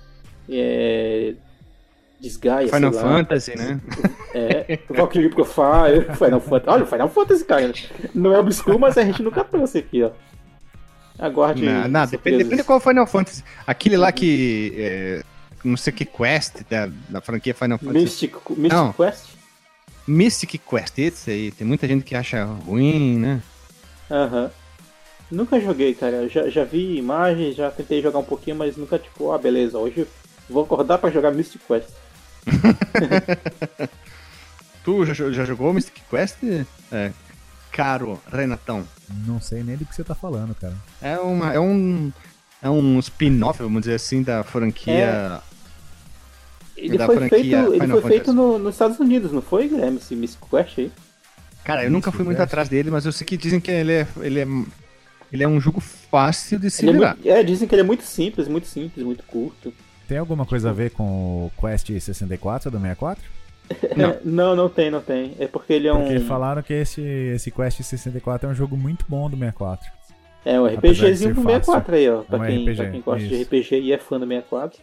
é, Final sei lá. Fantasy, né? É, Valkyrie Profile, Final Fantasy. Olha, o Final Fantasy, cara. Não é obscuro, mas a gente nunca trouxe aqui, ó. Aguarde. Não, não, depende, depende de qual Final Fantasy. Aquele lá que. É, não sei que Quest da, da franquia Final Fantasy. Mystic, Mystic Não. Quest? Mystic Quest, esse aí. Tem muita gente que acha ruim, né? Aham. Nunca joguei, cara. Já, já vi imagens, já tentei jogar um pouquinho, mas nunca, tipo, ah, beleza, hoje vou acordar pra jogar Mystic Quest. Tu já, já jogou Mystic Quest? É. Caro, Renatão. Não sei nem do que você tá falando, cara. É, uma, é um. É um spin-off, vamos dizer assim, da franquia. Ele Da foi franquia feito, ele Final foi feito no- nos Estados Unidos, não foi, Guilherme, esse Mystic Quest aí? Cara, eu nunca fui muito atrás dele, mas eu sei que dizem que ele é. Ele é, ele é um jogo fácil de se Ele é, muito- é, dizem que ele é muito simples, muito simples, muito curto. Tem alguma coisa a ver com o Quest 64 do 64? Não. É, não, não tem, não tem. É porque ele é Porque um. falaram que esse, esse Quest 64 é um jogo muito bom do 64. É um de RPGzinho pro 64 aí, ó. Pra, Um quem, RPG, pra quem gosta de isso. RPG e é fã do 64.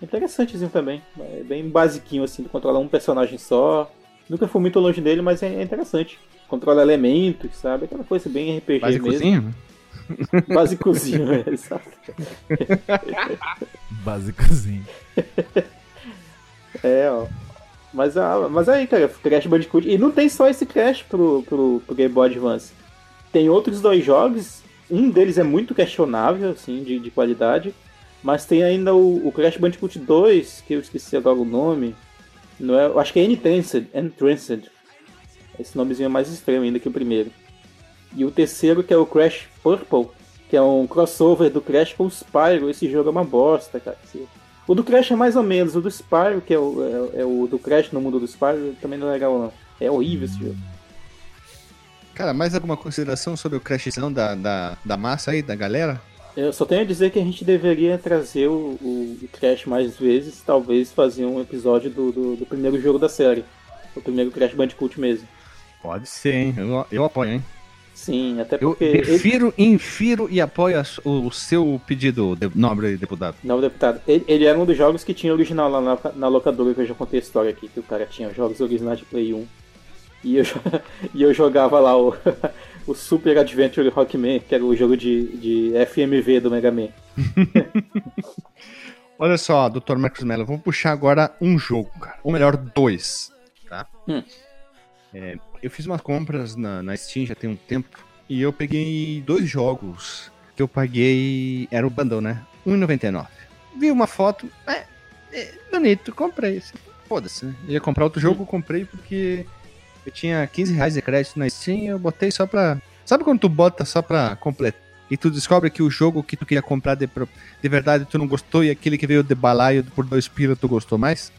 Interessantezinho também. É bem basiquinho assim, tu controla um personagem só. Nunca fui muito longe dele, mas é é interessante. Controla elementos, sabe? Aquela coisa bem RPG mesmo. Basicozinho, né? Basicozinho, é, exato. Basicozinho. É, ó. Mas, ah, mas aí, cara, Crash Bandicoot. E não tem só esse Crash pro, pro, pro Game Boy Advance. Tem outros dois jogos. Um deles é muito questionável, assim, de, de qualidade. Mas tem ainda o, o Crash Bandicoot 2, que eu esqueci agora o nome. Não é, eu acho que é Entranced. Entranced. Esse nomezinho é mais estranho ainda que o primeiro. E o terceiro, que é o Crash Purple, que é um crossover do Crash com o Spyro. Esse jogo é uma bosta, cara. O do Crash é mais ou menos, o do Spyro, que é o, é, é o do Crash no mundo do Spyro, também não é legal não. É horrível esse jogo. Cara, mais alguma consideração sobre o crashzão da, da, da massa aí, da galera? Eu só tenho a dizer que a gente deveria trazer o, o, o Crash mais vezes, talvez fazer um episódio do, do, do primeiro jogo da série. O primeiro Crash Bandicoot mesmo. Pode ser, hein? Eu, eu apoio, hein? Sim, até Eu porque ele, infiro e apoio o, seu pedido, nobre deputado. não, deputado, ele, ele era um dos jogos que tinha original lá na, na locadora, que eu já contei a história aqui, que o cara tinha jogos originais de Play 1. E eu, e eu jogava lá o, o Super Adventure Rockman, que era o jogo de, de FMV do Mega Man. Olha só, Dr. Marcos Mello, vou puxar agora um jogo, cara. Ou melhor, dois, tá? Hum. É, eu fiz umas compras na, na Steam já tem um tempo e eu peguei dois jogos que eu paguei. Era o bundle, né? R$1,99. Vi uma foto, é, é bonito, comprei. Foda-se, né? Ia comprar outro jogo, comprei porque eu tinha 15 reais de crédito na Steam eu botei só pra. Sabe quando tu bota só pra completar? E tu descobre que o jogo que tu queria comprar de, de verdade tu não gostou e aquele que veio de balaio por dois pila tu gostou mais?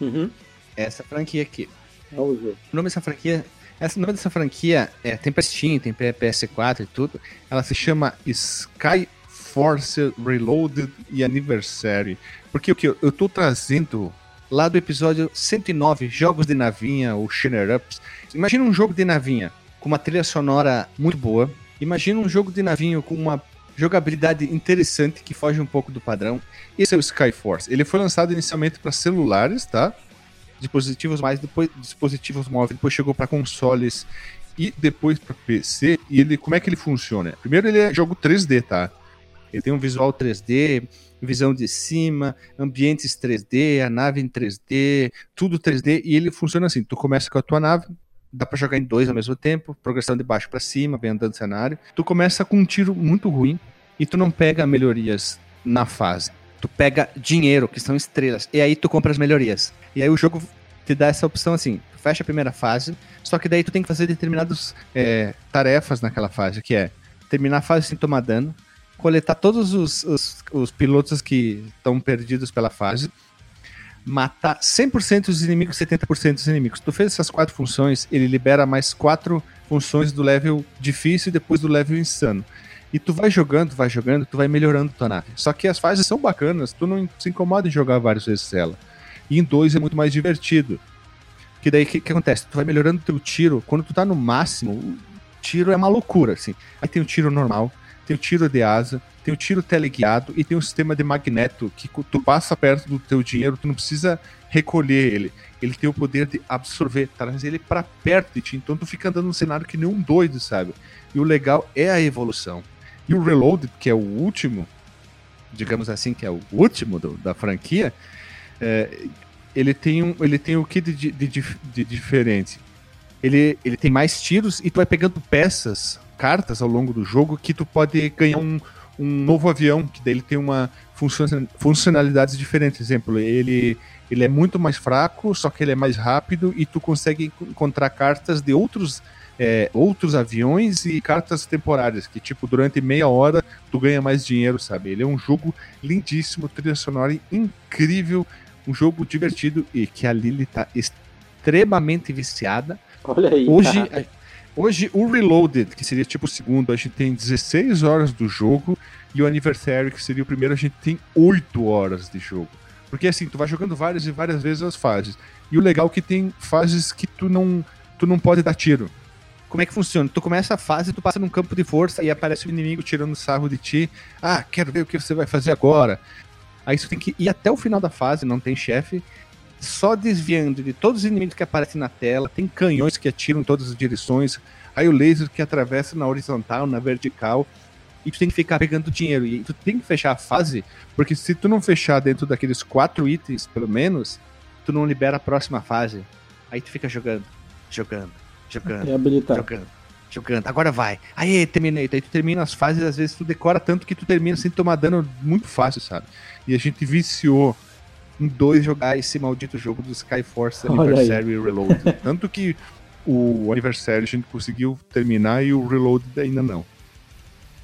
Uhum. Essa franquia aqui. Vamos ver. O nome dessa franquia. Essa, nome dessa franquia é, tem pra Steam, tem pra PS4 e tudo. Ela se chama Sky Force Reloaded e Anniversary. Porque o que eu, eu tô trazendo lá do episódio 109, Jogos de Navinha, ou Shinner Ups. Imagina um jogo de navinha com uma trilha sonora muito boa. Imagina um jogo de navinho com uma jogabilidade interessante que foge um pouco do padrão. Esse é o Skyforce. Ele foi lançado inicialmente para celulares, tá? Dispositivos mais depois dispositivos móveis, depois chegou para consoles e depois para PC. E ele, como é que ele funciona? Primeiro ele é jogo 3D, tá? Ele tem um visual 3D, visão de cima, ambientes 3D, a nave em 3D, tudo 3D e ele funciona assim. Tu começa com a tua nave, dá pra jogar em dois ao mesmo tempo, progressão de baixo para cima, vem andando cenário. Tu começa com um tiro muito ruim e tu não pega melhorias na fase. Tu pega dinheiro, que são estrelas, e aí tu compra as melhorias. E aí o jogo te dá essa opção assim, tu fecha a primeira fase, só que daí tu tem que fazer determinadas é, tarefas naquela fase, que é terminar a fase sem tomar dano, coletar todos os, os, os pilotos que estão perdidos pela fase, matar 100% dos inimigos, 70% dos inimigos. Tu fez essas quatro funções, ele libera mais quatro funções do level difícil e depois do level insano. E tu vai jogando, vai jogando, tu vai melhorando tua nave. Só que as fases são bacanas, tu não se incomoda em jogar várias vezes ela. E em dois é muito mais divertido. Que daí o que, que acontece? Tu vai melhorando teu tiro. Quando tu tá no máximo, o tiro é uma loucura, assim. Aí tem o tiro normal, tem o tiro de asa, tem o tiro teleguiado e tem um sistema de magneto que tu passa perto do teu dinheiro, tu não precisa recolher ele. Ele tem o poder de absorver, traz ele para perto de ti, então tu fica andando no cenário que nem um doido, sabe? E o legal é a evolução. E o Reload, que é o último, digamos assim, que é o último do, da franquia, é, ele tem um, ele tem o que de, de, de, de diferente? Ele, ele tem mais tiros e tu vai pegando peças, cartas ao longo do jogo que tu pode ganhar um, um novo avião, que dele tem uma funcionalidades diferentes. Exemplo, ele, ele é muito mais fraco, só que ele é mais rápido e tu consegue encontrar cartas de outros é, outros aviões e cartas temporárias, que tipo, durante meia hora tu ganha mais dinheiro, sabe? Ele é um jogo lindíssimo, trilha sonora incrível, um jogo divertido e que a Lily tá extremamente viciada. Olha aí. Hoje, a, hoje o Reloaded, que seria tipo o segundo, a gente tem 16 horas do jogo e o Anniversary, que seria o primeiro, a gente tem 8 horas de jogo. Porque assim, tu vai jogando várias e várias vezes as fases. E o legal é que tem fases que tu não, tu não pode dar tiro. Como é que funciona? Tu começa a fase, tu passa num campo de força e aparece o inimigo tirando sarro de ti. Ah, quero ver o que você vai fazer agora. Aí você tem que ir até o final da fase, não tem chefe, só desviando de todos os inimigos que aparecem na tela. Tem canhões que atiram em todas as direções. Aí o laser que atravessa na horizontal, na vertical. E tu tem que ficar pegando dinheiro. E tu tem que fechar a fase, porque se tu não fechar dentro daqueles quatro itens, pelo menos, tu não libera a próxima fase. Aí tu fica jogando, jogando, jogando, Reabilitar. jogando, jogando. Agora vai. Aí terminei. Aí tu termina as fases, às vezes tu decora tanto que tu termina sem tomar dano muito fácil, sabe? E a gente viciou em dois jogar esse maldito jogo do Skyforce Anniversary Reload. Tanto que o Anniversary a gente conseguiu terminar e o Reload ainda não.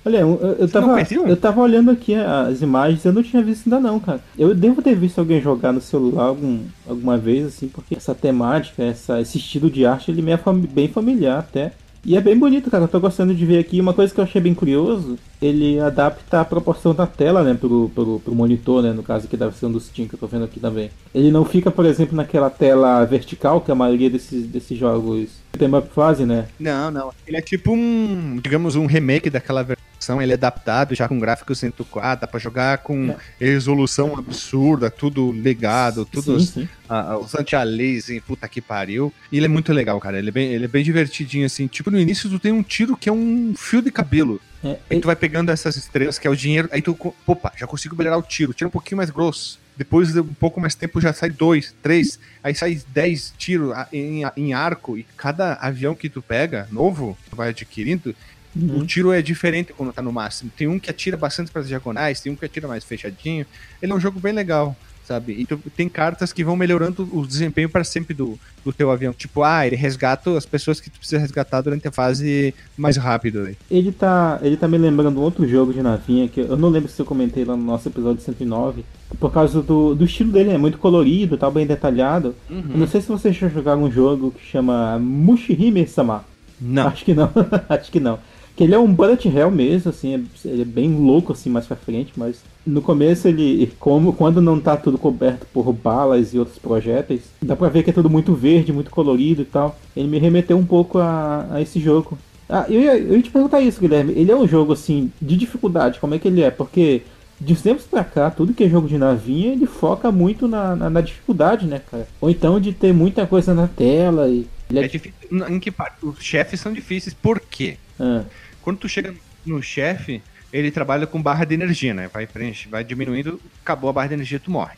Olha, eu, eu, tava, eu tava olhando aqui as imagens, eu não tinha visto ainda não, cara. Eu devo ter visto alguém jogar no celular algum, alguma vez, assim, porque essa temática, essa, esse estilo de arte, ele me é bem familiar até. E é bem bonito, cara. Eu tô gostando de ver aqui. Uma coisa que eu achei bem curioso, ele adapta a proporção da tela, né, pro, pro, pro monitor, né, no caso aqui da versão do Steam que eu tô vendo aqui também. Ele não fica, por exemplo, naquela tela vertical que a maioria desses, desses jogos tem up fase, né? Não, não. Ele é tipo um, digamos, um remake daquela versão. Ele é adaptado já com gráfico 104, dá pra jogar com resolução absurda, tudo ligado, tudo Sim, sim. ah, os anti-aliasing, puta que pariu. E ele é muito legal, cara. Ele é, bem, ele é bem divertidinho, assim. Tipo, no início tu tem um tiro que é um fio de cabelo. É, Aí tu vai pegando essas estrelas, que é o dinheiro, aí tu, opa, já consigo melhorar o tiro, tiro um pouquinho mais grosso. Depois de um pouco mais tempo já sai dois, três, aí sai dez tiros em, em arco, e cada avião que tu pega, novo, tu vai adquirindo, Uhum. o tiro é diferente quando tá no máximo. Tem um que atira bastante para diagonais, tem um que atira mais fechadinho. Ele é um jogo bem legal. Sabe? E tu tem cartas que vão melhorando o desempenho para sempre do, do teu avião. Tipo, ah, ele resgata as pessoas que tu precisa resgatar durante a fase mais rápido. Né? Ele tá, ele tá me lembrando um outro jogo de navinha que eu não lembro se eu comentei lá no nosso episódio 109. Por causa do, do estilo dele, é muito colorido, tá bem detalhado. Uhum. Eu não sei se vocês já jogaram um jogo que chama Mushihime-sama. Não. Acho que não, acho que não. Que ele é um bullet hell mesmo, assim, é- ele é bem louco assim mais pra frente, mas no começo ele, como quando não tá tudo coberto por balas e outros projéteis, dá pra ver que é tudo muito verde, muito colorido e tal. Ele me remeteu um pouco a, a esse jogo. Ah, eu ia, eu ia te perguntar isso, Guilherme. Ele é um jogo assim de dificuldade, como é que ele é? Porque de uns tempos pra cá, tudo que é jogo de navinha, ele foca muito na, na, na dificuldade, né, cara? Ou então de ter muita coisa na tela e. Ele É difícil. Em que parte? Os chefes são difíceis. Por quê? Ah, Quando tu chega no chefe, ele trabalha com barra de energia, né? Vai preenche, vai diminuindo, acabou a barra de energia, tu morre.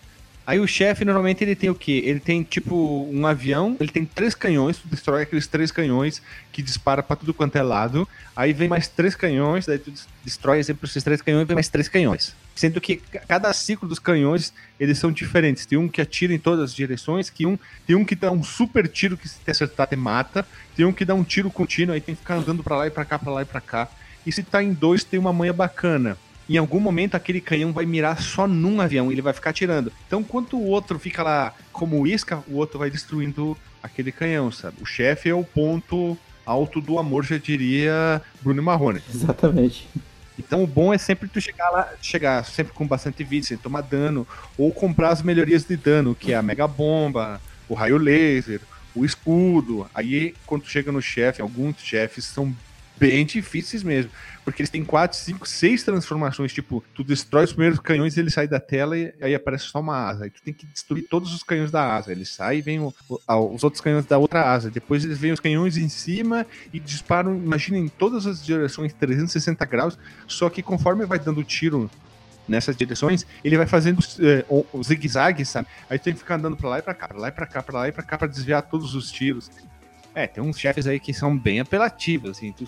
Aí o chefe, normalmente, ele tem o quê? Ele tem, tipo, um avião, ele tem três canhões, tu destrói aqueles três canhões que dispara pra tudo quanto é lado. Aí vem mais três canhões, daí tu des- destrói sempre esses três canhões, vem mais três canhões. Sendo que ca- cada ciclo dos canhões, eles são diferentes. Tem um que atira em todas as direções, que um, tem um que dá um super tiro que se te acertar te mata, tem um que dá um tiro contínuo, aí tem que ficar andando pra lá e pra cá, pra lá e pra cá. E se tá em dois, tem uma manha bacana. Em algum momento aquele canhão vai mirar só num avião, ele vai ficar atirando. Então, enquanto o outro fica lá como isca, o outro vai destruindo aquele canhão, sabe? O chefe é o ponto alto do amor, já diria Bruno Marrone. exatamente. Então o bom é sempre tu chegar lá, chegar sempre com bastante vida, sem tomar dano, ou comprar as melhorias de dano, que é a mega bomba, o raio laser, o escudo. Aí quando tu chega no chefe, alguns chefes são bem difíceis mesmo, porque eles têm 4, 5, 6 transformações, tipo, tu destrói os primeiros canhões ele sai da tela e aí aparece só uma asa. Aí tu tem que destruir todos os canhões da asa. Ele sai e vem o- o- os outros canhões da outra asa. Depois eles vêm os canhões em cima e disparam, imagina, em todas as direções 360 graus, só que conforme vai dando tiro nessas direções, ele vai fazendo é, o, o zigue-zague, sabe? Aí tem que ficar andando pra lá e pra cá, pra lá e pra cá, pra lá e pra cá, pra desviar todos os tiros. É, tem uns chefes aí que são bem apelativos, assim, tu-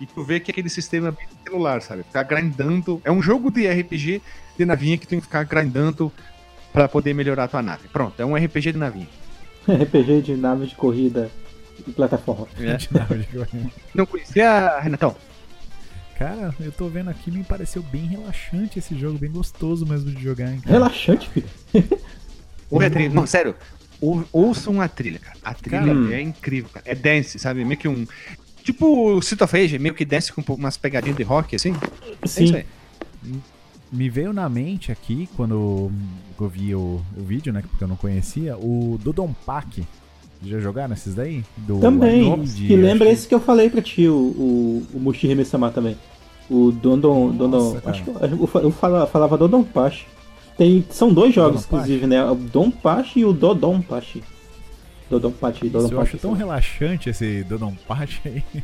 e tu vê que é aquele sistema bem celular, sabe? Ficar grindando. É um jogo de RPG de navinha que tu tem que ficar grindando pra poder melhorar a tua nave. Pronto, é um RPG de navinha. RPG de nave de corrida e plataforma. Não conhecia, Renatão? Cara, eu tô vendo aqui, me pareceu bem relaxante esse jogo, bem gostoso mesmo de jogar, hein? cara. Relaxante, filho. A trilha. Não, sério. Ou- Ouçam a trilha, cara. A trilha Cara. é incrível, cara. É dance, sabe? Meio que um. Tipo o Cito of Age, meio que dance com umas pegadinhas de rock, assim. É isso Sim. aí. Me veio na mente aqui, quando eu vi o, o vídeo, né? Porque eu não conhecia, o Dodon Pack. Já jogaram esses daí? Do Também. Arcade, E lembra acho esse que eu falei pra ti, o, o, o Sama também. O Dondon. Nossa, Dondon acho que eu, eu, fa- eu fala- falava Dondon Pashi. Tem, são dois jogos, Dodonpachi? inclusive, né? O Don Pashi e o Dodon Pashi. Dodon Pashi, Dodon Isso eu acho tão relaxante esse Dodon Pack aí.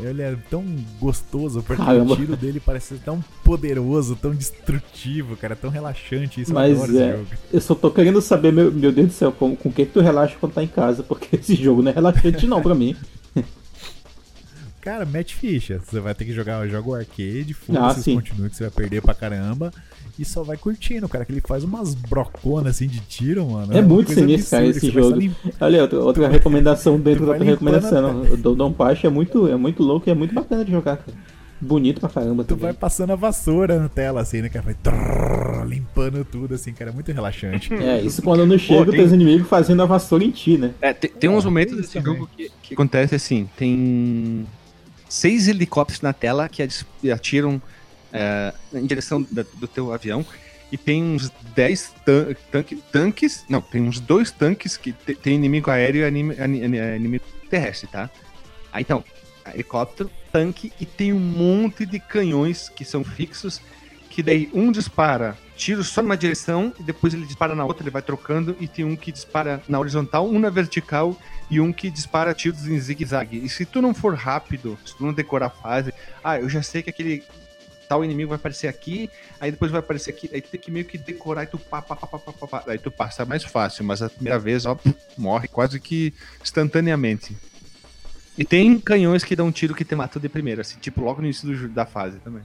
Ele é tão gostoso, porque Caramba. o tiro dele parece ser tão poderoso, tão destrutivo, cara, tão relaxante. Isso Mas eu é. esse jogo. Eu só tô querendo saber, meu, meu Deus do céu, com, com que tu relaxa quando tá em casa, porque esse jogo não é relaxante não pra mim. Cara, mete ficha. Você vai ter que jogar joga o arcade, Ah, foda-se os continuos que você vai perder pra caramba. E só vai curtindo, cara, que ele faz umas broconas assim de tiro, mano. É uma muito sinistro, cara, esse que jogo. Olha, outra, outra recomendação dentro da recomendação. O Dodon Pashi é muito, é muito louco e é muito bacana de jogar, cara. Bonito pra caramba Tu também. vai passando a vassoura na tela, assim, né, cara? Vai trrr, limpando tudo, assim, cara. É muito relaxante. É, isso quando não chega Pô, tem- teus inimigos fazendo a vassoura em ti, né? É, tem, tem uns momentos isso desse jogo que, que acontece assim: tem seis helicópteros na tela que atiram é, em direção da- do teu avião. E tem uns 10 tan tanque- tanques. Não, tem uns dois tanques que te- tem inimigo aéreo e ani- ani- inimigo terrestre, tá? Aí então, helicóptero, tanque e tem um monte de canhões que são fixos. Que daí um dispara tiro só numa direção e depois ele dispara na outra, ele vai trocando. E tem um que dispara na horizontal, um na vertical e um que dispara tiros em zigue-zague. E se tu não for rápido, se tu não decorar a fase, ah, eu já sei que aquele tal inimigo vai aparecer aqui, aí depois vai aparecer aqui, aí tu tem que meio que decorar e tu pá, pá, pá, pá, pá, pá. Aí tu passa mais fácil, mas a primeira vez, ó, morre quase que instantaneamente. E tem canhões que dão um tiro que te matam de primeira, assim, tipo logo no início do da fase também.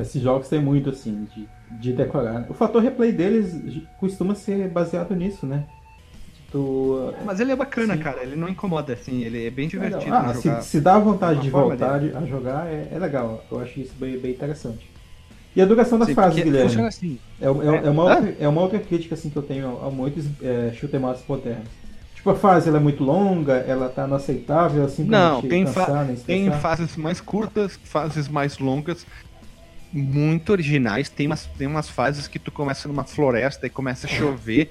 Esses jogos tem muito, assim, de, de decorar. O fator replay deles costuma ser baseado nisso, né? Tu, Mas ele é bacana, Sim. cara. Ele não incomoda, assim. Ele é bem divertido ah, se, se dá vontade de voltar a jogar, é, é legal. Eu acho isso bem, bem interessante. E a duração das Sim, fases, porque Guilherme? Assim. É, é- é uma outra, é uma outra crítica assim, que eu tenho a muitos é, shoot'em ups modernos. Tipo, a fase ela é muito longa, ela tá não aceitável, assim, Não, te tem, cansar, fa- tem fases mais curtas, fases mais longas, muito originais. Tem umas, tem umas fases que tu começa numa floresta e começa a chover.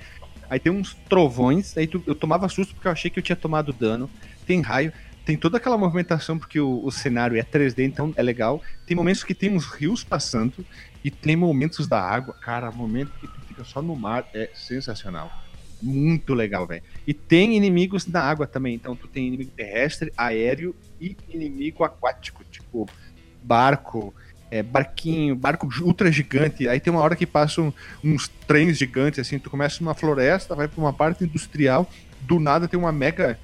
Aí tem uns trovões, aí tu- eu tomava susto porque eu achei que eu tinha tomado dano. Tem raio, tem toda aquela movimentação porque o, o cenário é 3D, então é legal. Tem momentos que tem uns rios passando e tem momentos da água. Cara, momento que tu fica só no mar é sensacional. Muito legal, velho. E tem inimigos na água também. Então tu tem inimigo terrestre, aéreo e inimigo aquático, tipo barco, é, barquinho, barco ultra gigante. Aí tem uma hora que passam uns trens gigantes, assim, tu começa numa floresta, vai pra uma parte industrial, do nada tem uma mega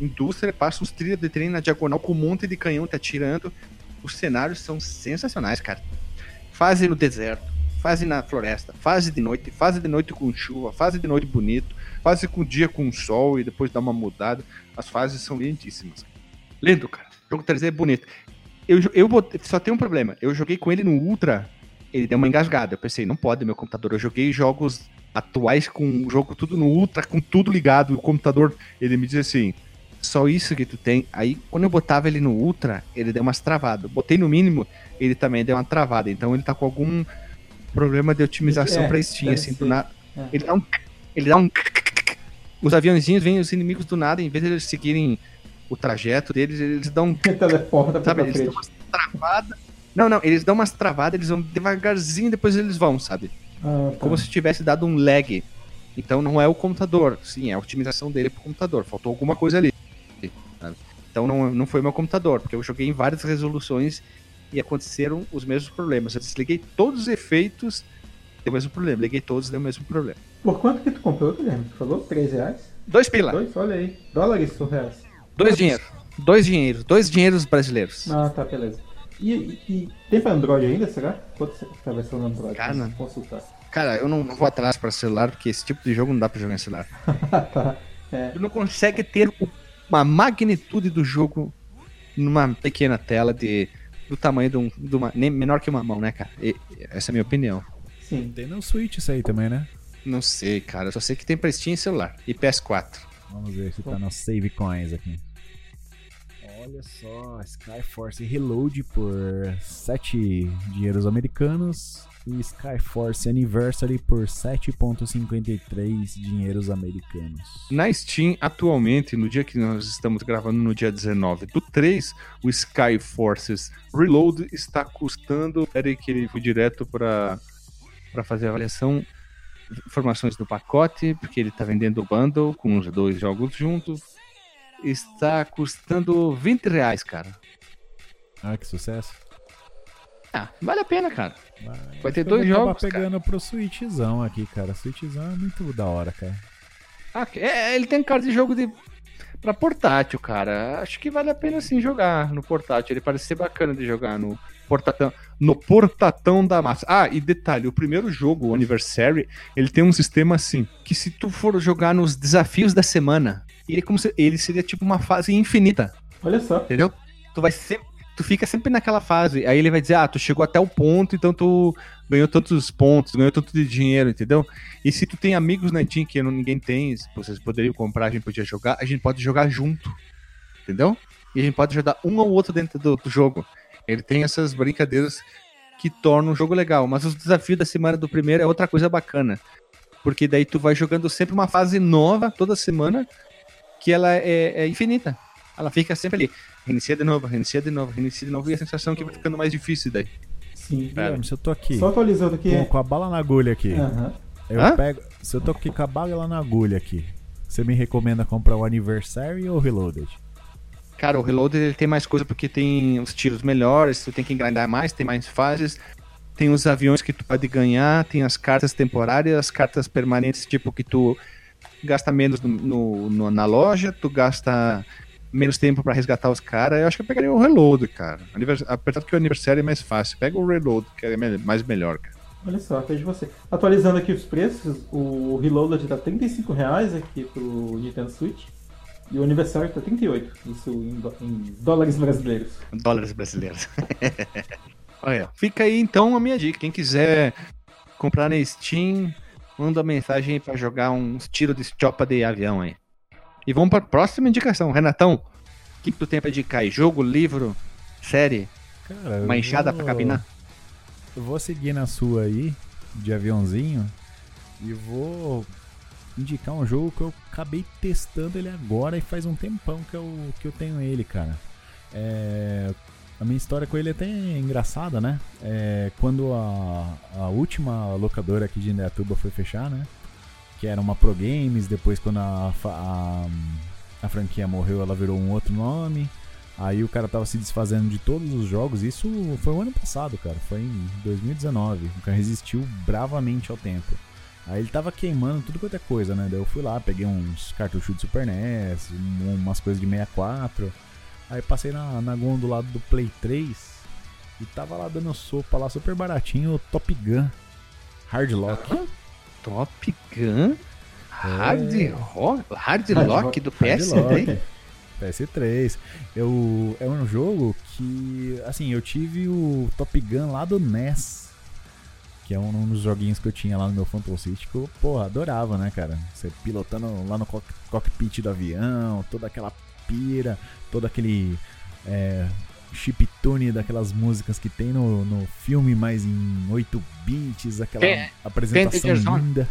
indústria, passa uns trilhos de trem na diagonal com um monte de canhão te atirando. Os cenários são sensacionais, cara. Fase no deserto, fase na floresta, fase de noite, fase de noite com chuva, fase de noite bonito, fase com dia com sol e depois dá uma mudada. As fases são lindíssimas. Lindo, cara. O jogo 3D é bonito. Eu, eu botei- só tem um problema. Eu joguei com ele no Ultra, ele deu uma engasgada. Eu pensei, não pode meu computador. Eu joguei jogos atuais com o jogo tudo no Ultra, com tudo ligado. O computador, ele me diz assim, só isso que tu tem. Aí, quando eu botava ele no Ultra, ele deu umas travadas. Botei no mínimo, ele também deu uma travada. Então ele tá com algum problema de otimização É, pra Steam, deve assim, do nada. É. Ele dá um. Ele dá um. Os aviãozinhos vêm os inimigos do nada, em vez de eles seguirem o trajeto deles, eles dão Teleporta pra Sabe, eles frente. dão umas travadas. Não, não, eles dão umas travadas, eles vão devagarzinho, depois eles vão, sabe? Ah, tá. Como se tivesse dado um lag. Então não é o computador, sim, é a otimização dele pro computador. Faltou alguma coisa ali. sabe? Então não, não foi meu computador, porque eu joguei em várias resoluções e aconteceram os mesmos problemas. Eu desliguei todos os efeitos, deu o mesmo problema. Liguei todos, deu o mesmo problema. Por quanto que tu comprou, Guilherme? Tu falou? 3 reais? Dois pila, Dois? Olha aí. Dólares ou reais? Dois dinheiros. Dois dinheiros, dois dinheiros brasileiros. Ah, tá, beleza. E, e- e tem pra Android ainda, será? Quanto você tá a versão no Android? Cara, Vamos Consultar. Cara, eu não, não vou atrás para celular, porque esse tipo de jogo não dá pra jogar em celular. tá. É. Tu não consegue ter uma magnitude do jogo numa pequena tela de do tamanho de, um, de uma nem menor que uma mão, né, cara? E- essa é a minha opinião. Sim. Tem no Switch isso aí também, né? Não sei, cara. Eu só sei que tem pra Steam e celular e PS4. Vamos ver se tá no Save Coins aqui. Olha só, Skyforce Reload por 7 dinheiros americanos e Skyforce Anniversary por 7.53 dinheiros americanos. Na Steam, atualmente, no dia que nós estamos gravando, no dia 19 do 3, o Sky Forces Reload está custando. Peraí, que ele foi direto para para fazer a avaliação. Informações do pacote, porque ele está vendendo o bundle com os dois jogos juntos. Está custando 20 reais, cara. Ah, que sucesso. Ah, vale a pena, cara. Vai, Vai ter eu dois jogos, cara. pegando pro Switchzão aqui, cara. Switchzão é muito da hora, cara. Ah, é, ele tem cara de jogo de para portátil, cara. Acho que vale a pena sim jogar no portátil. Ele parece ser bacana de jogar no portatão, no portatão da massa. Ah, e detalhe, o primeiro jogo, o Anniversary, ele tem um sistema assim, que se tu for jogar nos desafios da semana, ele é como se ele seria tipo uma fase infinita, Olha só. entendeu? Tu vai sempre tu fica sempre naquela fase. Aí ele vai dizer: "Ah, tu chegou até o ponto, então tu ganhou tantos pontos, ganhou tanto de dinheiro, entendeu? E se tu tem amigos na Steam que não- ninguém tem, vocês poderiam comprar, a gente podia jogar, a gente pode jogar junto, entendeu? E a gente pode ajudar um ao outro dentro do, do jogo. Ele tem essas brincadeiras que tornam o jogo legal, mas os desafios da semana do primeiro é outra coisa bacana. Porque daí tu vai jogando sempre uma fase nova toda semana, que ela é, é infinita. Ela fica sempre ali. Reinicia de novo, reinicia de novo, reinicia de novo, e a sensação que vai ficando mais difícil daí. Sim. Guilherme, se eu tô aqui Só atualizando aqui. com, com a bala na agulha aqui, eu Hã? pego. Se eu tô aqui com a bala na agulha aqui, você me recomenda comprar o Anniversary ou o Reloaded? Cara, o Reloaded ele tem mais coisa porque tem os tiros melhores, tu tem que grindar mais, tem mais fases, tem os aviões que tu pode ganhar, tem as cartas temporárias, as cartas permanentes, tipo que tu gasta menos no, no- no- na loja, tu gasta menos tempo pra resgatar os caras, eu acho que eu pegaria o Reload, cara. Anivers... Apesar que o aniversário é mais fácil. Pega o Reload, que é mais melhor, cara. Olha só, veja você. Atualizando aqui os preços, o Reloaded tá 35 reais aqui pro Nintendo Switch. E o aniversário tá 38, isso em, em dólares brasileiros. Dólares brasileiros. Olha, fica aí então a minha dica. Quem quiser comprar na Steam, manda mensagem aí pra jogar uns tiros de chopa de avião aí. E vamos pra próxima indicação. Renatão, o que, que tu tem pra indicar aí? Jogo, livro, série, Cara, uma enxada vou- pra cabinar? Eu vou seguir na sua aí, de aviãozinho, e vou indicar um jogo que eu acabei testando ele agora e faz um tempão que eu, que eu tenho ele, cara. É, a minha história com ele é até engraçada, né? É, quando a, a última locadora aqui de Indaiatuba foi fechar, né? Que era uma Pro Games, depois quando a, a, a franquia morreu ela virou um outro nome. Aí o cara tava se desfazendo de todos os jogos. Isso foi o ano passado, cara. Foi em 2019. O cara resistiu bravamente ao tempo. Aí ele tava queimando tudo quanto é coisa, né? Daí eu fui lá, peguei uns cartuchos de Super NES, um- umas coisas de 64. Aí passei na, na gôndola do Play 3 e tava lá dando sopa lá, super baratinho, o Top Gun Hard Lock. Top Gun? Hard, rock, hard Hard Lock Rock, do Hard PS3? Lock. PS3. Eu, é um jogo que, assim, eu tive o Top Gun lá do NES, que é um dos joguinhos que eu tinha lá no meu Phantom City, que eu, porra, adorava, né, cara? Você pilotando lá no cock- cockpit do avião, toda aquela pira, todo aquele é, chiptune daquelas músicas que tem no, no filme, mas em 8 bits, aquela Tem- apresentação tem linda.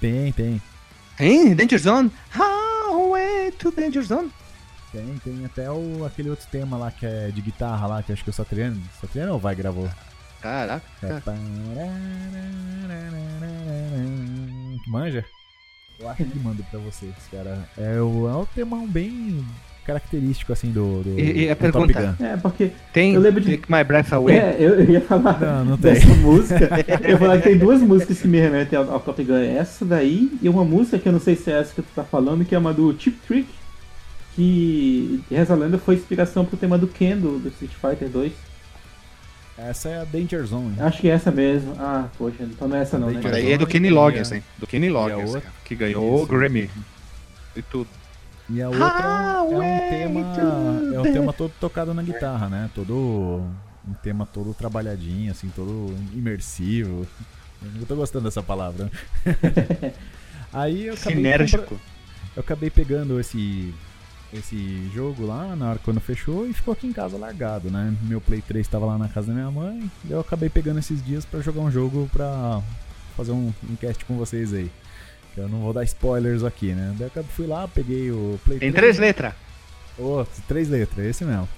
Tem, tem. Tem? Danger Zone? Highway to Danger Zone? Tem, tem até o, aquele outro tema lá que é de guitarra lá, que acho que o Satriano. Satriano ou vai gravou? Caraca. É. Manja? Eu acho que mando pra vocês, cara. É o, é um tema bem característico, assim, do, do, E- e a do Top pergunta? Gun. É, porque Tem Eu lembro de- Take My Breath Away? é, eu, eu ia falar Não, não tem. dessa música. Eu ia falar que tem duas músicas que me remetem ao, ao Top Gun. Essa daí e uma música que eu não sei se é essa que tu tá falando, que é uma do Chip Trick, que reza a lenda foi inspiração pro tema do Ken do, Street Fighter 2. Essa é a Danger Zone. Acho que é essa mesmo. Ah, poxa, então não é essa não, né? Daí é do Kenny Loggins, hein? Do Kenny Loggins, que ganhou o. Grammy. E tudo. E a outra é um- é um tema. É um tema todo tocado na guitarra, né? Todo. Um tema todo trabalhadinho, assim, todo imersivo. Eu tô gostando dessa palavra. Aí eu acabei, compra- Sinérgico. eu acabei pegando esse. Esse jogo lá na hora quando fechou e ficou aqui em casa largado, né? Meu Play 3 estava lá na casa da minha mãe. e Eu acabei pegando esses dias pra jogar um jogo pra fazer um, um cast com vocês aí. Eu não vou dar spoilers aqui, né? Daí eu fui lá, peguei o Play Tem 3. três letras. Ô, três letras, esse mesmo.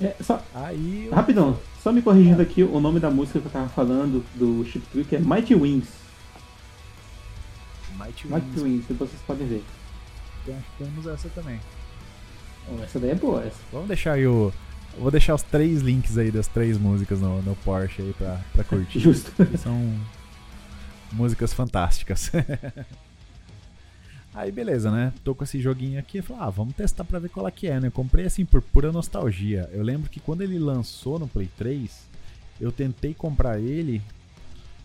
É, só, Aí. eu- rapidão, só me corrigindo aqui, o nome da música que eu tava falando do Chip Trick é Mighty Wings. Mighty Mighty Wings. Wings, depois vocês podem ver. Então, acho que temos essa também. Oh, essa daí é boa, essa. Vamos deixar aí o. eu Vou deixar os três links aí das três músicas no, no Porsche aí pra, pra curtir. Justo. que são músicas fantásticas. Aí beleza, né? Tô com esse joguinho aqui, eu falei, ah, vamos testar pra ver qual é que é, né? Comprei assim por pura nostalgia. Eu lembro que quando ele lançou no Play 3, eu tentei comprar ele,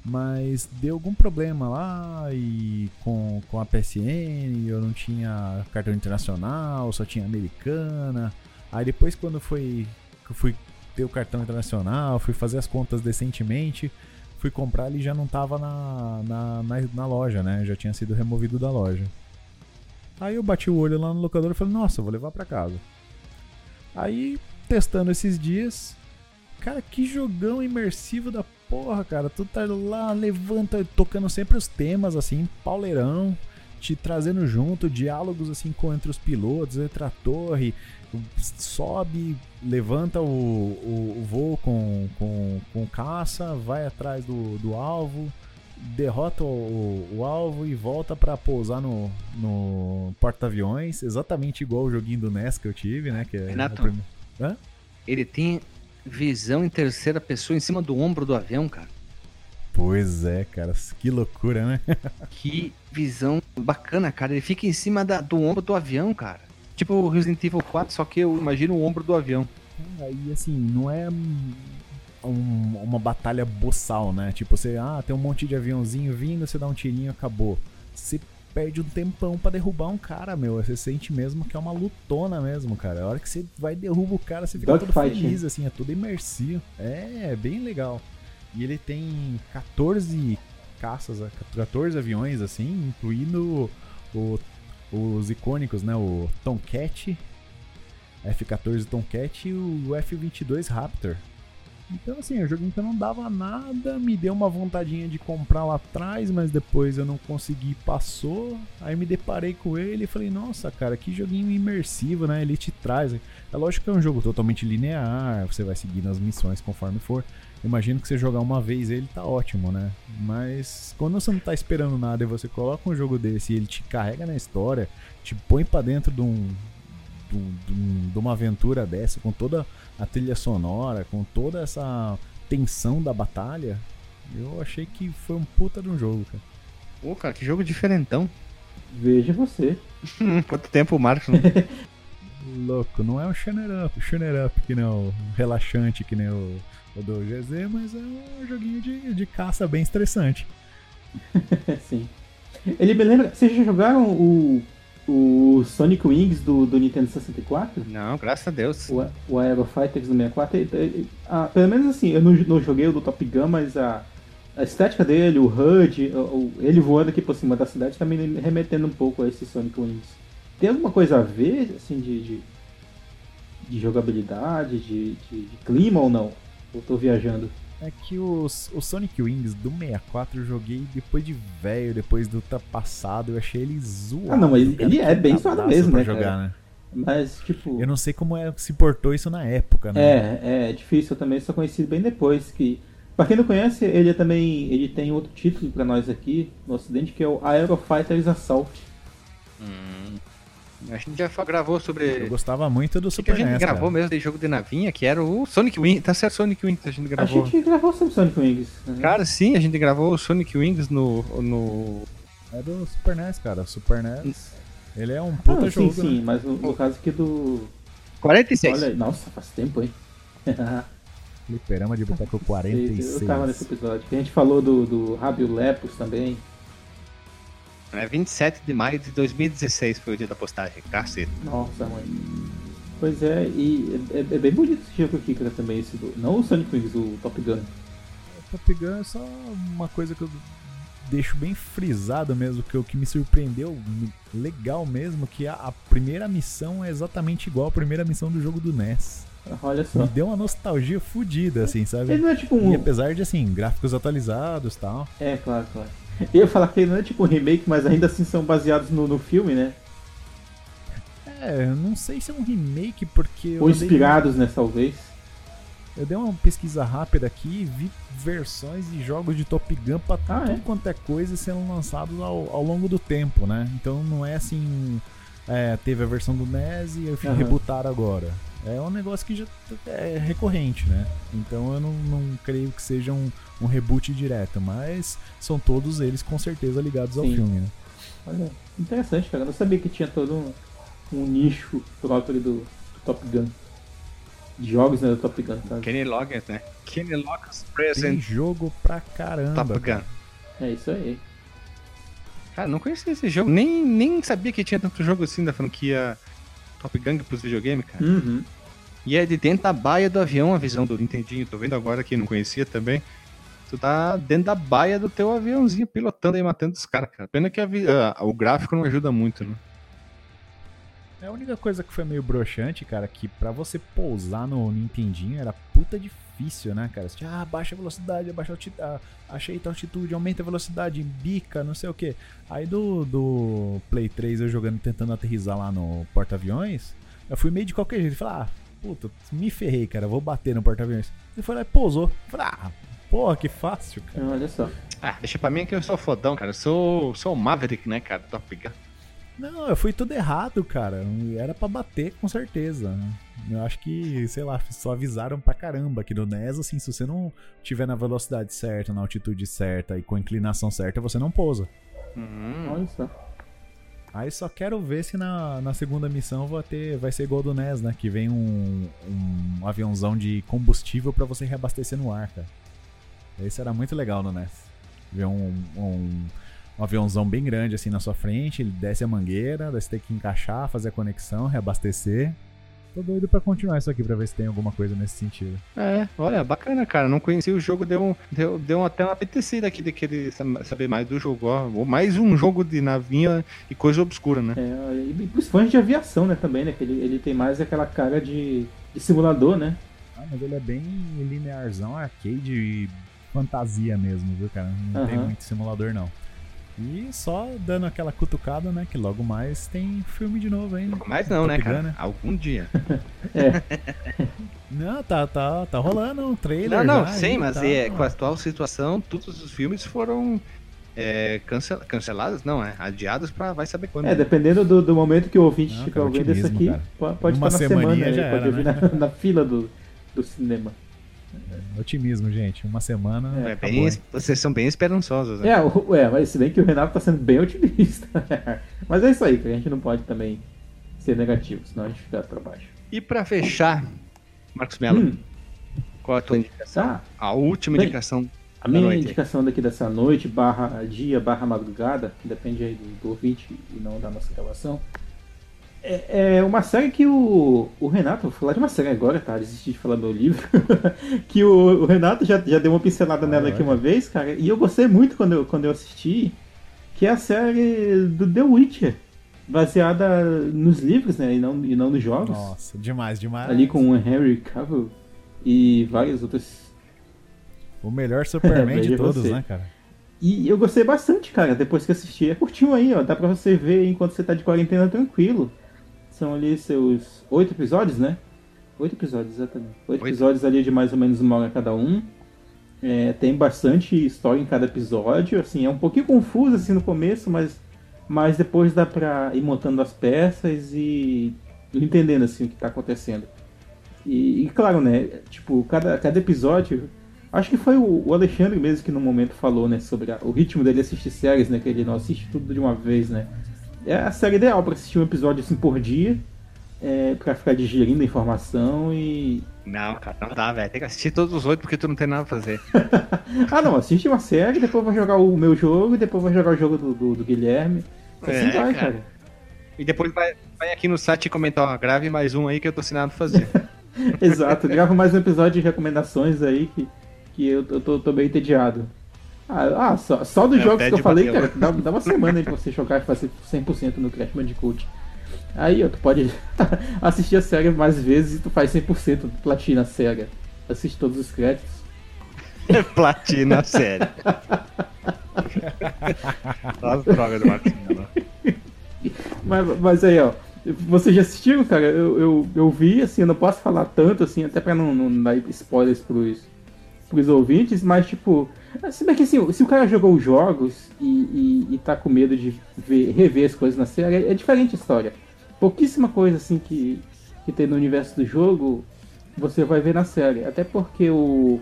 mas deu algum problema lá e com, com a PSN, eu não tinha cartão internacional, só tinha americana. Aí depois quando foi que eu fui ter o cartão internacional, fui fazer as contas decentemente, fui comprar ele já não tava na, na, na, na loja, né? Já tinha sido removido da loja. Aí eu bati o olho lá no locador e falei, nossa, vou levar pra casa. Aí, testando esses dias, cara, que jogão imersivo da porra, cara. Tu tá lá, levanta, tocando sempre os temas, assim, pauleirão, te trazendo junto, diálogos, assim, com, entre os pilotos, entre a torre, sobe, levanta o, o, o voo com, com, com caça, vai atrás do, do alvo, derrota o, o alvo e volta pra pousar no, no porta-aviões, exatamente igual o joguinho do NES que eu tive, né? Que é Renato. prime-? Ele tem visão em terceira pessoa em cima do ombro do avião, cara. Pois é, cara, que loucura, né? Que visão bacana, cara. Ele fica em cima da- do ombro do avião, cara. Tipo o Resident Evil 4, só que eu imagino o ombro do avião. Aí, assim, não é um- uma batalha boçal, né? Tipo, você, ah, tem um monte de aviãozinho vindo, você dá um tirinho acabou. Você perde um tempão pra derrubar um cara, meu. Você sente mesmo que é uma lutona mesmo, cara. A hora que você vai e derruba o cara, você fica todo Dogfight, feliz, assim, é tudo imersivo. É, é bem legal. E ele tem 14 caças, 14 aviões, assim, incluindo o- os icônicos, né? O Tomcat, F-14 Tomcat e o F-22 Raptor. Então, assim, eu joguei que não dava nada, me deu uma vontadinha de comprar lá atrás, mas depois eu não consegui, passou. Aí me deparei com ele e falei, nossa, cara, que joguinho imersivo, né? Ele te traz. É lógico que é um jogo totalmente linear, você vai seguindo as missões conforme for. Imagino que você jogar uma vez ele tá ótimo, né? Mas quando você não tá esperando nada e você coloca um jogo desse e ele te carrega na história, te põe pra dentro de um. de, um- de um- uma aventura dessa, com toda a trilha sonora, com toda essa tensão da batalha, eu achei que foi um puta de um jogo, cara. Pô, cara, que jogo diferentão. Veja você. Quanto tempo o Marcos não... Louco, não é um shooter up, shooter up que nem o relaxante que nem o do GZ, mas é um joguinho de, de caça bem estressante. Sim. Ele me lembra. Vocês já jogaram o, o Sonic Wings do, do Nintendo 64? Não, graças a Deus. O, o Aero Fighters do 64? Ele- ele- ah, pelo menos assim, eu não, não joguei o do Top Gun, mas a, a estética dele, o HUD, o- o- ele voando aqui por cima da cidade, tá me remetendo um pouco a esse Sonic Wings. Tem alguma coisa a ver, assim, de, de, de jogabilidade, de, de, de clima ou não? Eu tô viajando. É que os, o Sonic Wings do 64 eu joguei depois de velho, depois do tá passado, eu achei ele zoado. Ah, não, mas cara, ele é bem zoado mesmo, pra né, jogar, cara? né? Mas, tipo. Eu não sei como é, se portou isso na época, né? É, é difícil, eu também só conheci bem depois que. Pra quem não conhece, ele é também. ele tem outro título pra nós aqui no ocidente, que é o Aero Fighters Assault. A gente já gravou sobre. Eu gostava muito do Super a gente NES, gravou cara. mesmo de jogo de navinha, que era o Sonic Wings. Tá certo, Sonic Wings a gente A gravou. gente gravou sobre Sonic Wings. né? Cara, sim, a gente gravou o Sonic Wings no. no... É do Super NES, cara. O Super NES, ele é um Ah, puta sim, jogo, sim, né? mas no, no caso aqui do. 46. Olha nossa, faz tempo, hein? Fliperama de Boteco eu 46. tava nesse episódio. A gente falou do, do Rabio Lepus também. É 27 de maio de 2016 foi o dia da postagem. Caceta. Nossa, mãe. Pois é, e é, é bem bonito esse jogo aqui, cara, também, esse do. Não o Sonic Wings, o Top Gun. Top Gun é só uma coisa que eu deixo bem frisado mesmo, que o que me surpreendeu legal mesmo, que a, a primeira missão é exatamente igual à primeira missão do jogo do NES. Olha Me só. deu uma nostalgia fodida, assim, sabe? Ele não é tipo um. E apesar de, assim, gráficos atualizados e tal. É, claro, claro. Eu ia falar que ele não é tipo um remake, mas ainda assim são baseados no, no filme, né? É, eu não sei se é um remake, porque Ou inspirados, né, talvez. Eu dei uma pesquisa rápida aqui e vi versões de jogos de Top Gun pra Ah, tudo é? quanto é coisa sendo lançados ao, ao longo do tempo, né? Então não é assim. é, teve a versão do NES e eu fui Aham. rebootar agora. É um negócio que já é recorrente, né? Então eu não, não creio que seja um, um reboot direto, mas são todos eles com certeza ligados ao Sim. filme, né? Olha, interessante, cara. Eu não sabia que tinha todo um, um nicho próprio do, do Top Gun. De jogos né, do Top Gun, tá? Kenny Loggins, né? Kenny Loggins Tem Present jogo pra caramba. Top cara. Gun. É isso aí. Cara, não conhecia esse jogo. Nem, nem sabia que tinha tanto jogo assim da franquia Top Gun pros videogames, cara. Uhum. E é de dentro da baia do avião a visão do Nintendinho. Tô vendo agora que não conhecia também. Tu tá dentro da baia do teu aviãozinho pilotando e matando os caras, cara. Pena que a ah, o gráfico não ajuda muito, né? É a única coisa que foi meio broxante, cara, que pra você pousar no Nintendinho era puta difícil, né, cara? Você tinha, ah, baixa a velocidade, abaixa a altitude, ajeita a altitude, aumenta a velocidade, bica, não sei o que. Aí do, do Play 3 eu jogando, tentando aterrissar lá no porta-aviões, eu fui meio de qualquer jeito. Falei, ah, puta, me ferrei, cara, vou bater no porta-aviões. Ele foi lá e pousou. Falei, ah, porra, que fácil, cara. Olha só. Ah, deixa pra mim que eu sou fodão, cara. Eu sou, sou o Maverick, né, cara? Top Gun. Não, eu fui tudo errado, cara. Era pra bater com certeza. Eu acho que, sei lá, só avisaram pra caramba que no NES, assim, se você não tiver na velocidade certa, na altitude certa e com a inclinação certa, você não pousa. Hum. Olha só. Aí só quero ver se na, na segunda missão vai, ter, vai ser igual do NES, né? Que vem um, um aviãozão de combustível pra você reabastecer no ar, cara. Esse era muito legal no NES. Ver um, um, um aviãozão bem grande assim na sua frente, ele desce a mangueira, daí você tem que encaixar, fazer a conexão, reabastecer. Tô doido pra continuar isso aqui pra ver se tem alguma coisa nesse sentido. É, olha, bacana, cara. Não conhecia o jogo, deu, um, deu, deu até uma apetecida aqui de querer sa- saber mais do jogo. Ó, mais um jogo de navinha e coisa obscura, né? É, e pros fãs de aviação, né, também, né? Que ele, ele tem mais aquela cara de, de simulador, né? Ah, mas ele é bem linearzão, arcade e fantasia mesmo, viu, cara? Não tem Aham. muito simulador, não. E só dando aquela cutucada, né? Que logo mais tem filme de novo ainda. Mas não, né, Gun, cara? né? Algum dia. Não, tá, tá, tá rolando um trailer. Não, não, já sim, aí, mas tá. é, com a atual situação, todos os filmes foram é, cancel- cancelados, não, é? Adiados pra vai saber quando. É, dependendo do, do momento que o ouvinte Não, cara, ouvindo isso aqui, cara. po- pode Uma estar na semana, aí, já pode era, ouvir né? na, na fila do, do cinema. Otimismo, gente. Uma semana. É, acabou, bem, vocês são bem esperançosos, né? É, o- é, mas se bem que o Renato tá sendo bem otimista. mas é isso aí, que a gente não pode também ser negativo, senão a gente fica pra baixo. E pra fechar, Marcos Mello, Hum, qual a tua indicação? tá. A última Bem, indicação A minha noite. indicação daqui dessa noite, barra dia, barra madrugada, depende aí do, do ouvinte e não da nossa gravação, é, é uma série que o, o Renato, vou falar de uma série agora, tá? Desisti de falar do meu livro. que o, o Renato já, já deu uma pincelada nela aqui uma vez, cara, e eu gostei muito quando eu, quando eu assisti, que é a série do The Witcher, baseada nos livros, né? E não, e não nos jogos. Nossa, demais, demais. Ali com o Henry Cavill e vários outros O melhor Superman de todos, você. né, cara? E eu gostei bastante, cara, depois que assisti. É curtinho aí, ó. Dá pra você ver enquanto você tá de quarentena tranquilo. São ali seus oito episódios, né? Oito episódios, exatamente. Oito Oito. episódios ali de mais ou menos uma hora cada um. É, tem bastante história em cada episódio. Assim, é um pouquinho confuso assim no começo, mas, mas depois dá pra ir montando as peças e entendendo assim o que tá acontecendo. E, e, claro, né? Tipo, cada, cada episódio. Acho que foi o, Alexandre mesmo que no momento falou, né? Sobre a- o ritmo dele assistir séries, né? Que ele não assiste tudo de uma vez, né? É a série ideal pra assistir um episódio assim por dia. É, pra ficar digerindo a informação e. Não, cara, não dá, velho. Tem que assistir todos os oito porque tu não tem nada pra fazer. Ah não, assiste uma série, depois vou jogar o meu jogo, depois vou jogar o jogo do, do, do Guilherme. Assim É, vai, cara. cara. E depois vai, vai aqui no site e comentar, ó, grave mais um aí que eu tô nada pra fazer. Exato, grava mais um episódio de recomendações aí que, que eu, eu tô, tô bem entediado. Ah, ah, só, só dos É, jogos que eu falei, bateu. cara, dá, dá uma semana aí pra você jogar e fazer 100% no Crash Bandicoot. Aí, ó, tu pode assistir a série mais vezes e tu faz 100% platina a série. Assiste todos os créditos. Platina, sério. Só as drogas do Marcos Mello. Mas, mas aí, ó, vocês já assistiram, cara? Eu, eu, eu vi, assim, eu não posso falar tanto, assim, até pra não, não dar spoilers pros, pros ouvintes, mas, tipo, se bem que, assim, se o cara jogou os jogos e, e, e tá com medo de ver, rever as coisas na série, é, diferente a história. Pouquíssima coisa, assim, que, que tem no universo do jogo, você vai ver na série. Até porque o,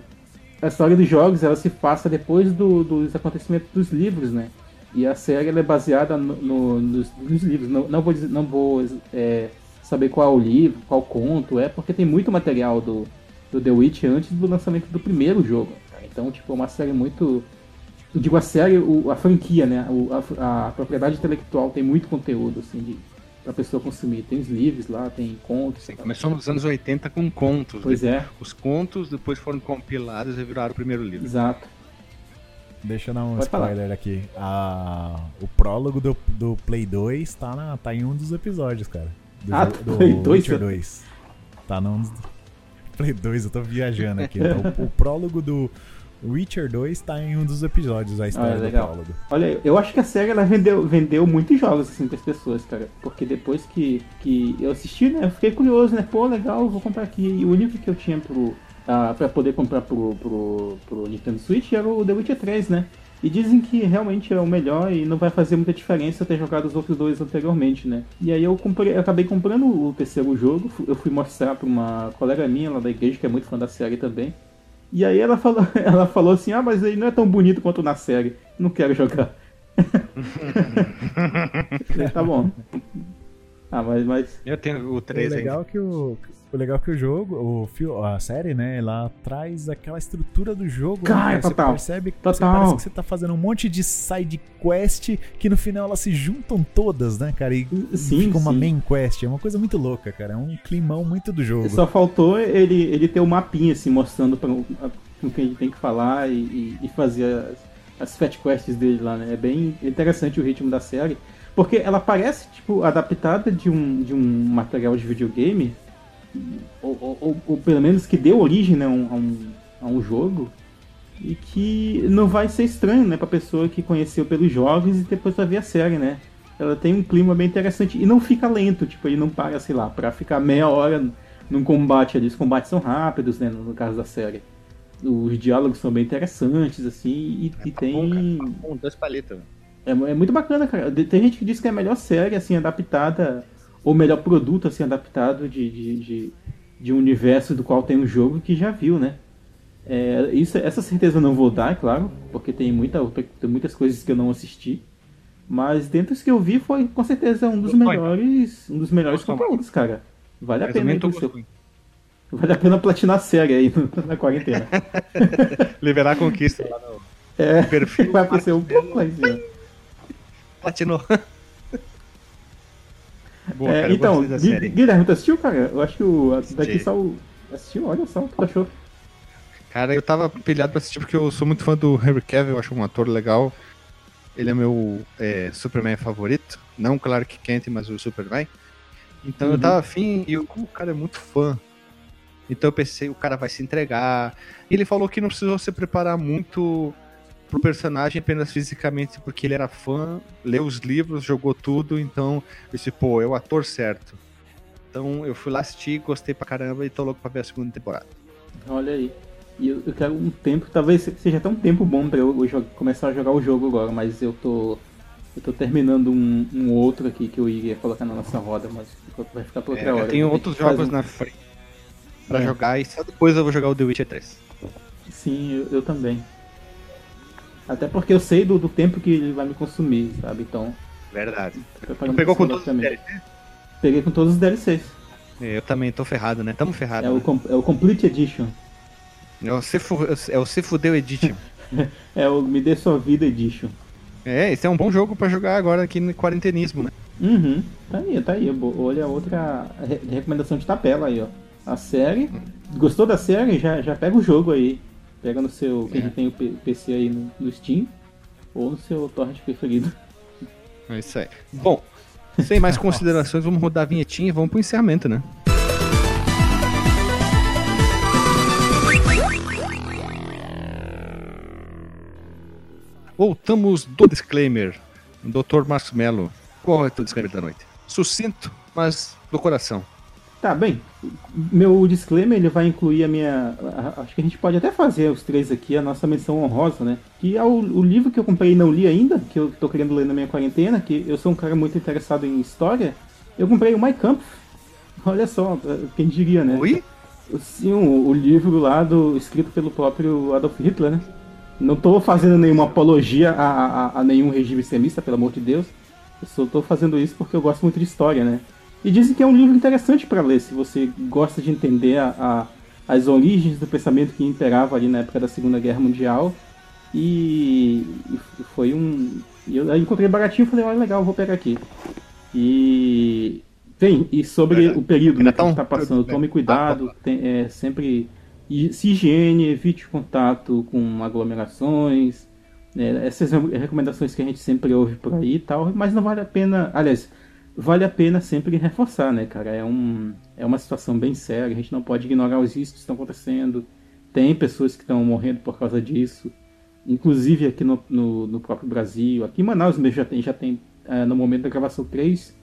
a história dos jogos, ela se passa depois do- dos acontecimentos dos livros, né? E a série é baseada no- no- nos, nos livros. Não, não vou, não vou é, saber qual livro, qual conto é, porque tem muito material do, do The Witch antes do lançamento do primeiro jogo. Cara. Então, tipo, é uma série muito. Eu digo a série, o- a franquia, né? O- a, a propriedade intelectual tem muito conteúdo, assim, de, pra pessoa consumir. Tem os livros lá, tem contos. Sim, começou nos anos 80 com contos. Pois né? é, Os contos depois foram compilados e viraram o primeiro livro. exato. Deixa eu dar um Pode falar. spoiler aqui. A... O prólogo do, do Play 2 tá, na... tá em um dos episódios, cara. Do, Ah, do Play 2, Witcher você- 2. Tá num dos... Play 2, eu tô viajando aqui. Então, o prólogo do Witcher 2 tá em um dos episódios, a história Ah, do legal. prólogo. Olha, eu acho que a série ela vendeu, vendeu muitos jogos assim para as pessoas, cara. Porque depois que, que eu assisti, né, eu fiquei curioso, né? Pô, legal, vou comprar aqui. E o único que eu tinha pro, ah, pra poder comprar pro, pro, pro Nintendo Switch era o The Witcher 3, né? E dizem que realmente é o melhor e não vai fazer muita diferença ter jogado os outros dois anteriormente, né? E aí eu comprei, eu acabei comprando o terceiro jogo, eu fui mostrar pra uma colega minha lá da igreja, que é muito fã da série também. E aí ela falou, ela falou assim, ah, mas ele não é tão bonito quanto na série. Não quero jogar. tá bom. Ah, mas, mas Eu tenho o O 3 ainda. legal que o, o legal que o jogo, o fio, a série, né, ela traz aquela estrutura do jogo, né, Cara, Você total. percebe que Total. você parece que você tá fazendo um monte de side quest que no final elas se juntam todas, né, cara, e Sim, fica uma sim. main quest. É uma coisa muito louca, cara. É um climão muito do jogo. só faltou ele, ele ter um mapinha assim, mostrando pra, a- com quem ele tem que falar e, e- e fazer as, as fat quests dele lá, né? É bem interessante o ritmo da série. Porque ela parece, tipo, adaptada de um, de um material de videogame, ou, ou- ou- pelo menos que deu origem né, a, um, a um- a jogo, e que não vai ser estranho, né, pra pessoa que conheceu pelos jogos e depois vai ver a série, né? Ela tem um clima bem interessante e não fica lento, tipo, ele não para, sei lá, pra ficar meia hora num combate ali. Os combates são rápidos, né, no caso da série. Os diálogos são bem interessantes, assim, e, e tem. Um, dois palitos. É, mu- é muito bacana, cara. Tem gente que diz que é a melhor série, assim, adaptada, ou melhor produto, assim, adaptado de, de, de, de um universo do qual tem um jogo que já viu, né? É, isso, essa certeza eu não vou dar, é claro, porque tem, muita, tem muitas coisas que eu não assisti. Mas dentre os que eu vi foi com certeza um dos melhores, um dos melhores conteúdos, cara. Vale a pena aí seu-. Vale a pena platinar a série aí na quarentena. Liberar a conquista lá no É, perfil. vai aparecer um pouco mais. Platinou. Boa, É, cara, eu então, Gui-. Guilherme, tu assistiu, cara? Eu acho que o daqui só o. Assistiu? Olha só o que tu achou. Cara, eu tava pilhado pra assistir porque eu sou muito fã do Henry Cavill, eu acho um ator legal. Ele é meu é, Superman favorito. Não o Clark Kent, mas o Superman. Então eu Uhum. tava afim e o o cara é muito fã. Então eu pensei, o cara vai se entregar. E ele falou que não precisou se preparar muito pro personagem apenas fisicamente, porque ele era fã, leu os livros, jogou tudo, então eu disse, pô, é o ator certo. Então eu fui lá assistir, gostei pra caramba e tô louco pra ver a segunda temporada. Olha aí. E eu, eu quero um tempo, talvez seja até um tempo bom pra eu jo- começar a jogar o jogo agora, mas eu tô. Eu tô terminando um, um outro aqui que eu iria colocar na nossa roda, mas vai ficar pra outra É, hora. eu tenho outros jogos um- na frente pra É. jogar e só depois eu vou jogar o The Witcher 3. Sim, eu, eu também. Até porque eu sei do, do tempo que ele vai me consumir, sabe? Então. Verdade. preparando pegou com todos os também. DLC? Peguei com todos os DLCs. Eu também tô ferrado, né? Tamo ferrado. É o, né? com- é o Complete Edition. É o Se, Fu- é o Se Fudeu Edition. É o Me Dê Sua Vida Edition. é, esse é um bom jogo pra jogar agora aqui no quarentenismo, né? Uhum. Tá aí, tá aí. Olha outra re- recomendação de tabela aí, ó. A série. Gostou da série? Já, já pega o jogo aí. Pega no seu. Quem É. tem o PC aí no, no Steam. Ou no seu torrent preferido. É isso aí. Bom, sem mais considerações, vamos rodar a vinhetinha e vamos pro encerramento, né? Voltamos do disclaimer. Dr. Marcos Mello, qual é o teu disclaimer da noite? Sucinto, mas do coração. Tá, bem. Meu disclaimer ele vai incluir a minha. a- Acho que a gente pode até fazer os três aqui, a nossa menção honrosa, né? Que é o, o livro que eu comprei e não li ainda, que eu tô querendo ler na minha quarentena, que eu sou um cara muito interessado em história. Eu comprei o My Camp. Olha só, quem diria, né? Oi? Sim, o, o livro lá do, escrito pelo próprio Adolf Hitler, né? Não tô fazendo nenhuma apologia a, a, a nenhum regime extremista, pelo amor de Deus. Eu só tô fazendo isso porque eu gosto muito de história, né? E dizem que é um livro interessante para ler, se você gosta de entender a, a- as origens do pensamento que imperava ali na época da Segunda Guerra Mundial. E, e foi um. Eu encontrei baratinho e falei, olha legal, vou pegar aqui. E. Bem, e sobre Verdade. o período né, que tá a um- gente tá passando, tome cuidado, tem- é, sempre se higiene, evite contato com aglomerações, né, essas re- recomendações que a gente sempre ouve por aí e tal, mas não vale a pena, aliás, vale a pena sempre reforçar, né, cara? É, um, é uma situação bem séria, a gente não pode ignorar os riscos que estão acontecendo, tem pessoas que estão morrendo por causa disso, inclusive aqui no, no, no próprio Brasil, aqui em Manaus mesmo já tem, já tem eh, no momento da gravação, três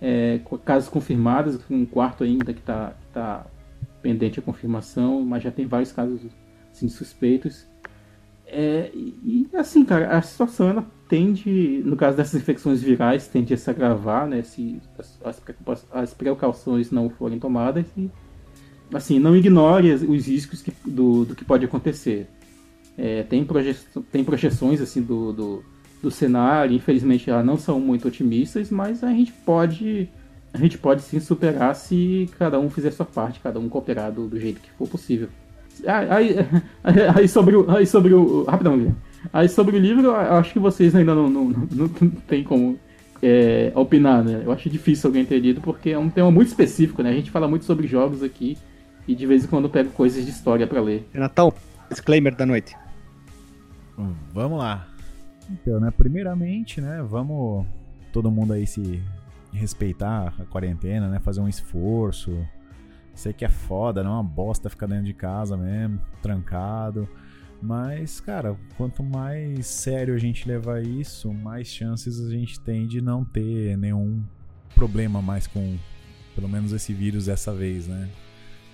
é, casos confirmados, um quarto ainda que está tá pendente a confirmação, mas já tem vários casos assim, suspeitos. É, e, assim, cara, a situação ela tende, no caso dessas infecções virais, tende a se agravar, né? Se as, as precauções não forem tomadas e assim, não ignore os riscos que- do, do que pode acontecer. É, tem, proje tem projeções assim do, do, do cenário. Infelizmente, elas não são muito otimistas, mas a gente pode a gente pode sim superar se cada um fizer sua parte, cada um cooperar do, do jeito que for possível. Ah, Aí, aí, sobre o. Aí sobre o. Rapidão, Guilherme. Aí sobre o livro, eu acho que vocês ainda não, não, não, não tem como é, opinar, né? Eu acho difícil alguém ter lido, porque é um tema muito específico, né? A gente fala muito sobre jogos aqui e de vez em quando eu pego coisas de história pra ler. Renatão, disclaimer da noite. Hum, Vamos lá. Então, né, primeiramente, né, vamos todo mundo aí se respeitar a quarentena, né, fazer um esforço. Sei que é foda, não é uma bosta ficar dentro de casa mesmo, trancado. Mas, cara, quanto mais sério a gente levar isso, mais chances a gente tem de não ter nenhum problema mais com, pelo menos, esse vírus dessa vez, né?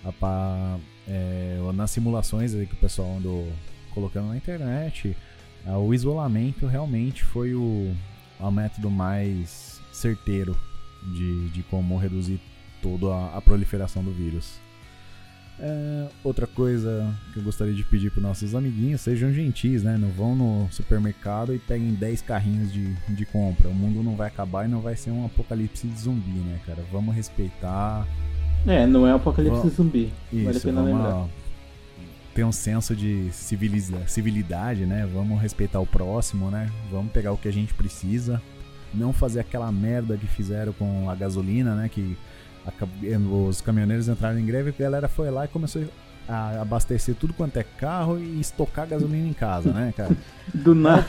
A é, nas simulações que o pessoal andou colocando na internet, ah, o isolamento realmente foi o, o método mais certeiro de, de como reduzir toda a proliferação do vírus. É, outra coisa que eu gostaria de pedir para nossos amiguinhos, sejam gentis, né? Não vão no supermercado e peguem 10 carrinhos de, de compra. O mundo não vai acabar e não vai ser um apocalipse de zumbi, né, cara? Vamos respeitar. É, não é apocalipse Vamos- zumbi. vale a Isso, pena vamos lembrar. ter um senso de civiliza, civilidade, né? Vamos respeitar o próximo, né? Vamos pegar o que a gente precisa. Não fazer aquela merda que fizeram com a gasolina, né? Que os caminhoneiros entraram em greve e a galera foi lá e começou a abastecer tudo quanto é carro e estocar gasolina em casa, né, cara? Do nada.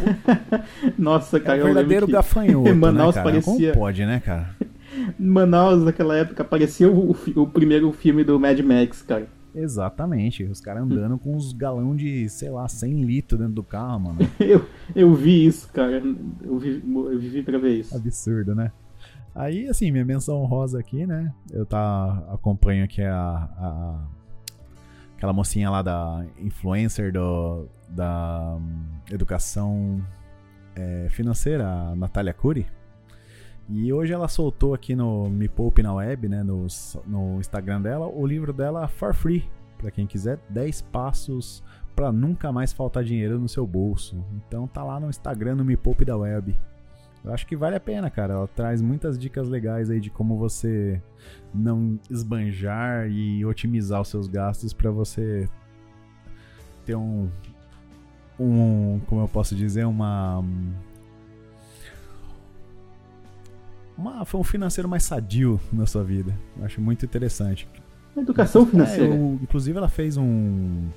Nossa, É cara, um eu lembro verdadeiro gafanhoto, Manaus né, cara? parecia- Como pode, né, cara? Manaus naquela época parecia o, o primeiro filme do Mad Max, cara. Exatamente. Os caras andando com uns galão de, sei lá, 100 litros dentro do carro, mano. Eu, eu vi isso, cara. Eu, vi, eu vivi pra ver isso. Absurdo, né? Aí, assim, minha menção rosa aqui, né? Eu tá acompanho aqui a, a- aquela mocinha lá da influencer do, da hum, educação é, financeira, a Natália Cury. E hoje ela soltou aqui no Me Poupe na Web, né, no, no Instagram dela, o livro dela For Free, Pra quem quiser, 10 passos pra nunca mais faltar dinheiro no seu bolso. Então tá lá no Instagram, no Me Poupe da Web. Eu acho que vale a pena, cara. Ela traz muitas dicas legais aí de como você não esbanjar e otimizar os seus gastos pra você ter um um, como eu posso dizer, uma uma foi um financeiro mais sadio na sua vida. Eu acho muito interessante. Educação financeira. É, eu- inclusive ela fez um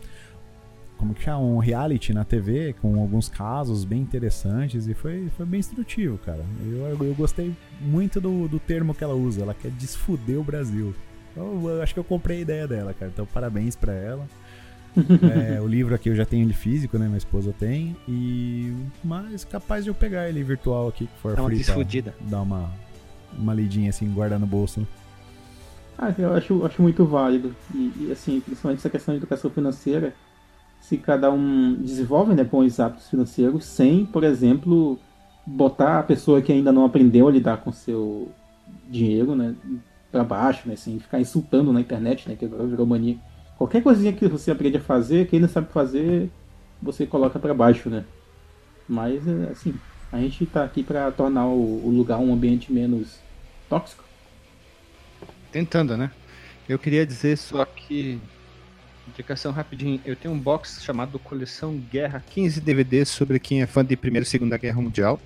como que chama? Um reality na TV com alguns casos bem interessantes e foi, foi bem instrutivo, cara. Eu, eu, gostei muito do, do termo que ela usa. Ela quer desfuder o Brasil. Eu, eu acho que eu comprei a ideia dela, cara. Então parabéns pra ela. É, o livro aqui eu já tenho ele físico, né? Minha esposa tem. E mas capaz de eu pegar ele virtual aqui que for Dá uma free pra desfudida. dar uma uma lidinha assim, guardar no bolso. né? Ah, eu acho, acho muito válido. E, e, assim, principalmente essa questão de educação financeira, se cada um desenvolve né, bons hábitos financeiros sem, por exemplo, botar a pessoa que ainda não aprendeu a lidar com seu dinheiro né, para baixo, né, sem ficar insultando na internet, né, que agora virou mania. Qualquer coisinha que você aprende a fazer, quem não sabe fazer, você coloca para baixo, né? Mas, é, assim, a gente tá aqui para tornar o, o lugar um ambiente menos tóxico. Tentando, né? Eu queria dizer só que. Indicação rapidinho. Eu tenho um box chamado Coleção Guerra 15 DVDs sobre quem é fã de Primeira e Segunda Guerra Mundial.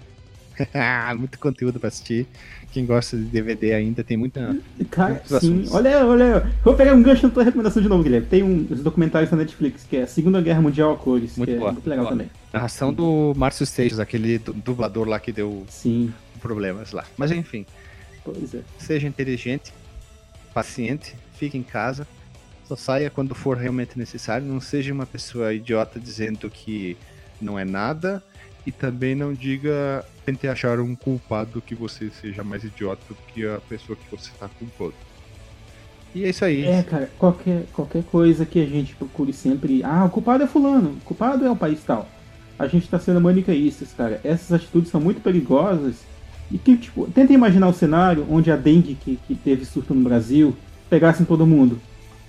Muito conteúdo pra assistir. Quem gosta de DVD ainda tem muita. Cara, Muitos sim. assuntos. Olha, olha. Vou pegar um gancho na tua recomendação de novo, Guilherme. Tem um, uns documentários na Netflix que é Segunda Guerra Mundial a cores, Muito que boa. é muito legal Boa. também. Narração do Márcio Seixas, aquele du- dublador lá que deu Sim, problemas lá. Mas enfim, pois é. seja inteligente, paciente, fique em casa, só saia quando for realmente necessário, não seja uma pessoa idiota dizendo que não é nada e também não diga, tente achar um culpado que você seja mais idiota do que a pessoa que você está culpando. E é isso aí. É, cara, qualquer, qualquer coisa que a gente procure sempre. Ah, o culpado é fulano, o culpado é o país tal. A gente tá sendo manicaístas, cara. Essas atitudes são muito perigosas. E que, tipo, tenta imaginar o cenário onde a dengue que, que teve surto no Brasil pegasse em todo mundo.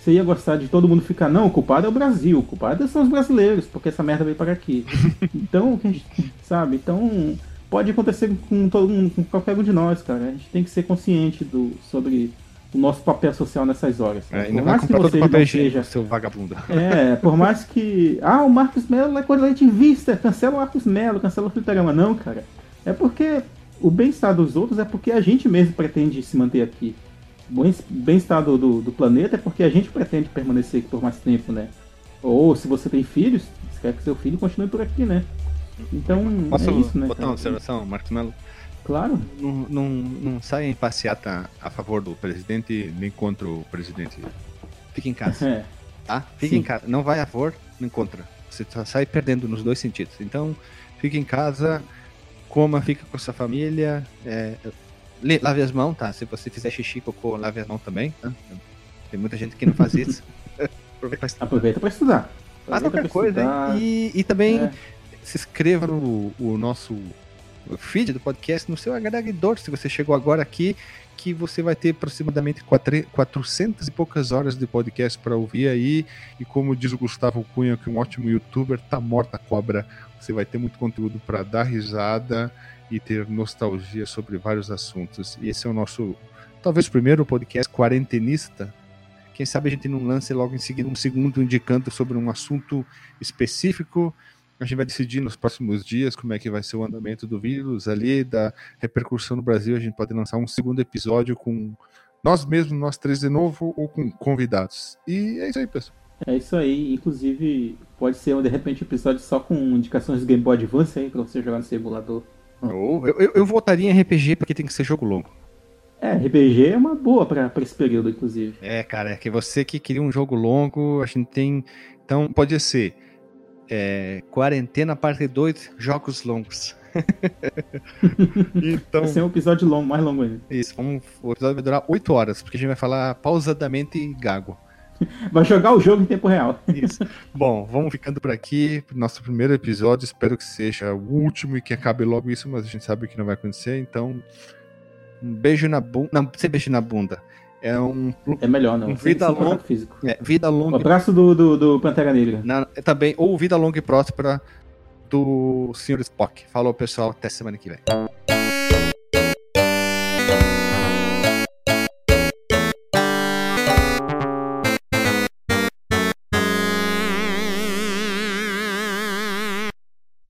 Você ia gostar de todo mundo ficar, não, o culpado é o Brasil, o culpado são os brasileiros, porque essa merda veio para aqui. Então, sabe? Então, pode acontecer com todo mundo, com qualquer um de nós, cara. A gente tem que ser consciente do, sobre o nosso papel social nessas horas. É, Por mais que você não seja seu vagabundo. é, por mais que. Ah, o Marcos Melo é correlativista, cancela o Marcos Melo, cancela o Fliperama. Não, cara. É porque o bem-estar dos outros é porque a gente mesmo pretende se manter aqui. Bem-estar do, do, do planeta é porque a gente pretende permanecer aqui por mais tempo, né? Ou se você tem filhos, você quer que seu filho continue por aqui, né? Então, Posso é isso, né? botar uma observação, Marcos Melo? Claro. Não, não, não saia em passeata a favor do presidente nem contra o presidente. Fique em casa, É. tá? Fique Sim. em casa. Não vai a favor nem contra. Você só sai perdendo nos dois sentidos. Então, fique em casa, coma, fica com sua família. é, lave as mãos, tá? Se você fizer xixi, cocô, lave as mãos também. Tá? Tem muita gente que não faz isso. Aproveita pra estudar. Aproveita pra estudar. Faz qualquer coisa, estudar. hein? E, e também É. se inscreva no o nosso feed do podcast no seu agregador. Se você chegou agora aqui, que você vai ter aproximadamente quatro- 400 e poucas horas de podcast para ouvir aí. E como diz o Gustavo Cunha, que é um ótimo youtuber, tá morta a cobra. Você vai ter muito conteúdo para dar risada e ter nostalgia sobre vários assuntos. E esse é o nosso, talvez, primeiro podcast quarentenista. Quem sabe a gente não lance logo em seguida um segundo indicando sobre um assunto específico. A gente vai decidir nos próximos dias como é que vai ser o andamento do vírus ali, da repercussão no Brasil. A gente pode lançar um segundo episódio com nós mesmos, nós três de novo, ou com convidados. E é isso aí, pessoal. É isso aí, inclusive pode ser de repente um episódio só com indicações do Game Boy Advance aí pra você jogar no seu emulador. Eu, eu, eu votaria em RPG porque tem que ser jogo longo. É, RPG é uma boa pra, pra esse período, inclusive. É, cara, é que você que queria um jogo longo, a gente tem. Então, pode ser. é, quarentena parte 2, jogos longos. então, Vai ser um episódio longo, mais longo ainda. isso, o episódio vai durar 8 horas, porque a gente vai falar pausadamente gago. Vai jogar o jogo em tempo real. Isso. Bom, vamos ficando por aqui nosso primeiro episódio. Espero que seja o último e que acabe logo isso, mas a gente sabe que não vai acontecer. Então, um beijo na bunda. Não, sem beijo na bunda. É um. É melhor não. Um vida longa. físico. é, vida O longa. abraço do, do, do Pantera Negra. Na, é também, ou vida longa e próspera do Sr. Spock. Falou, pessoal. Até semana que vem.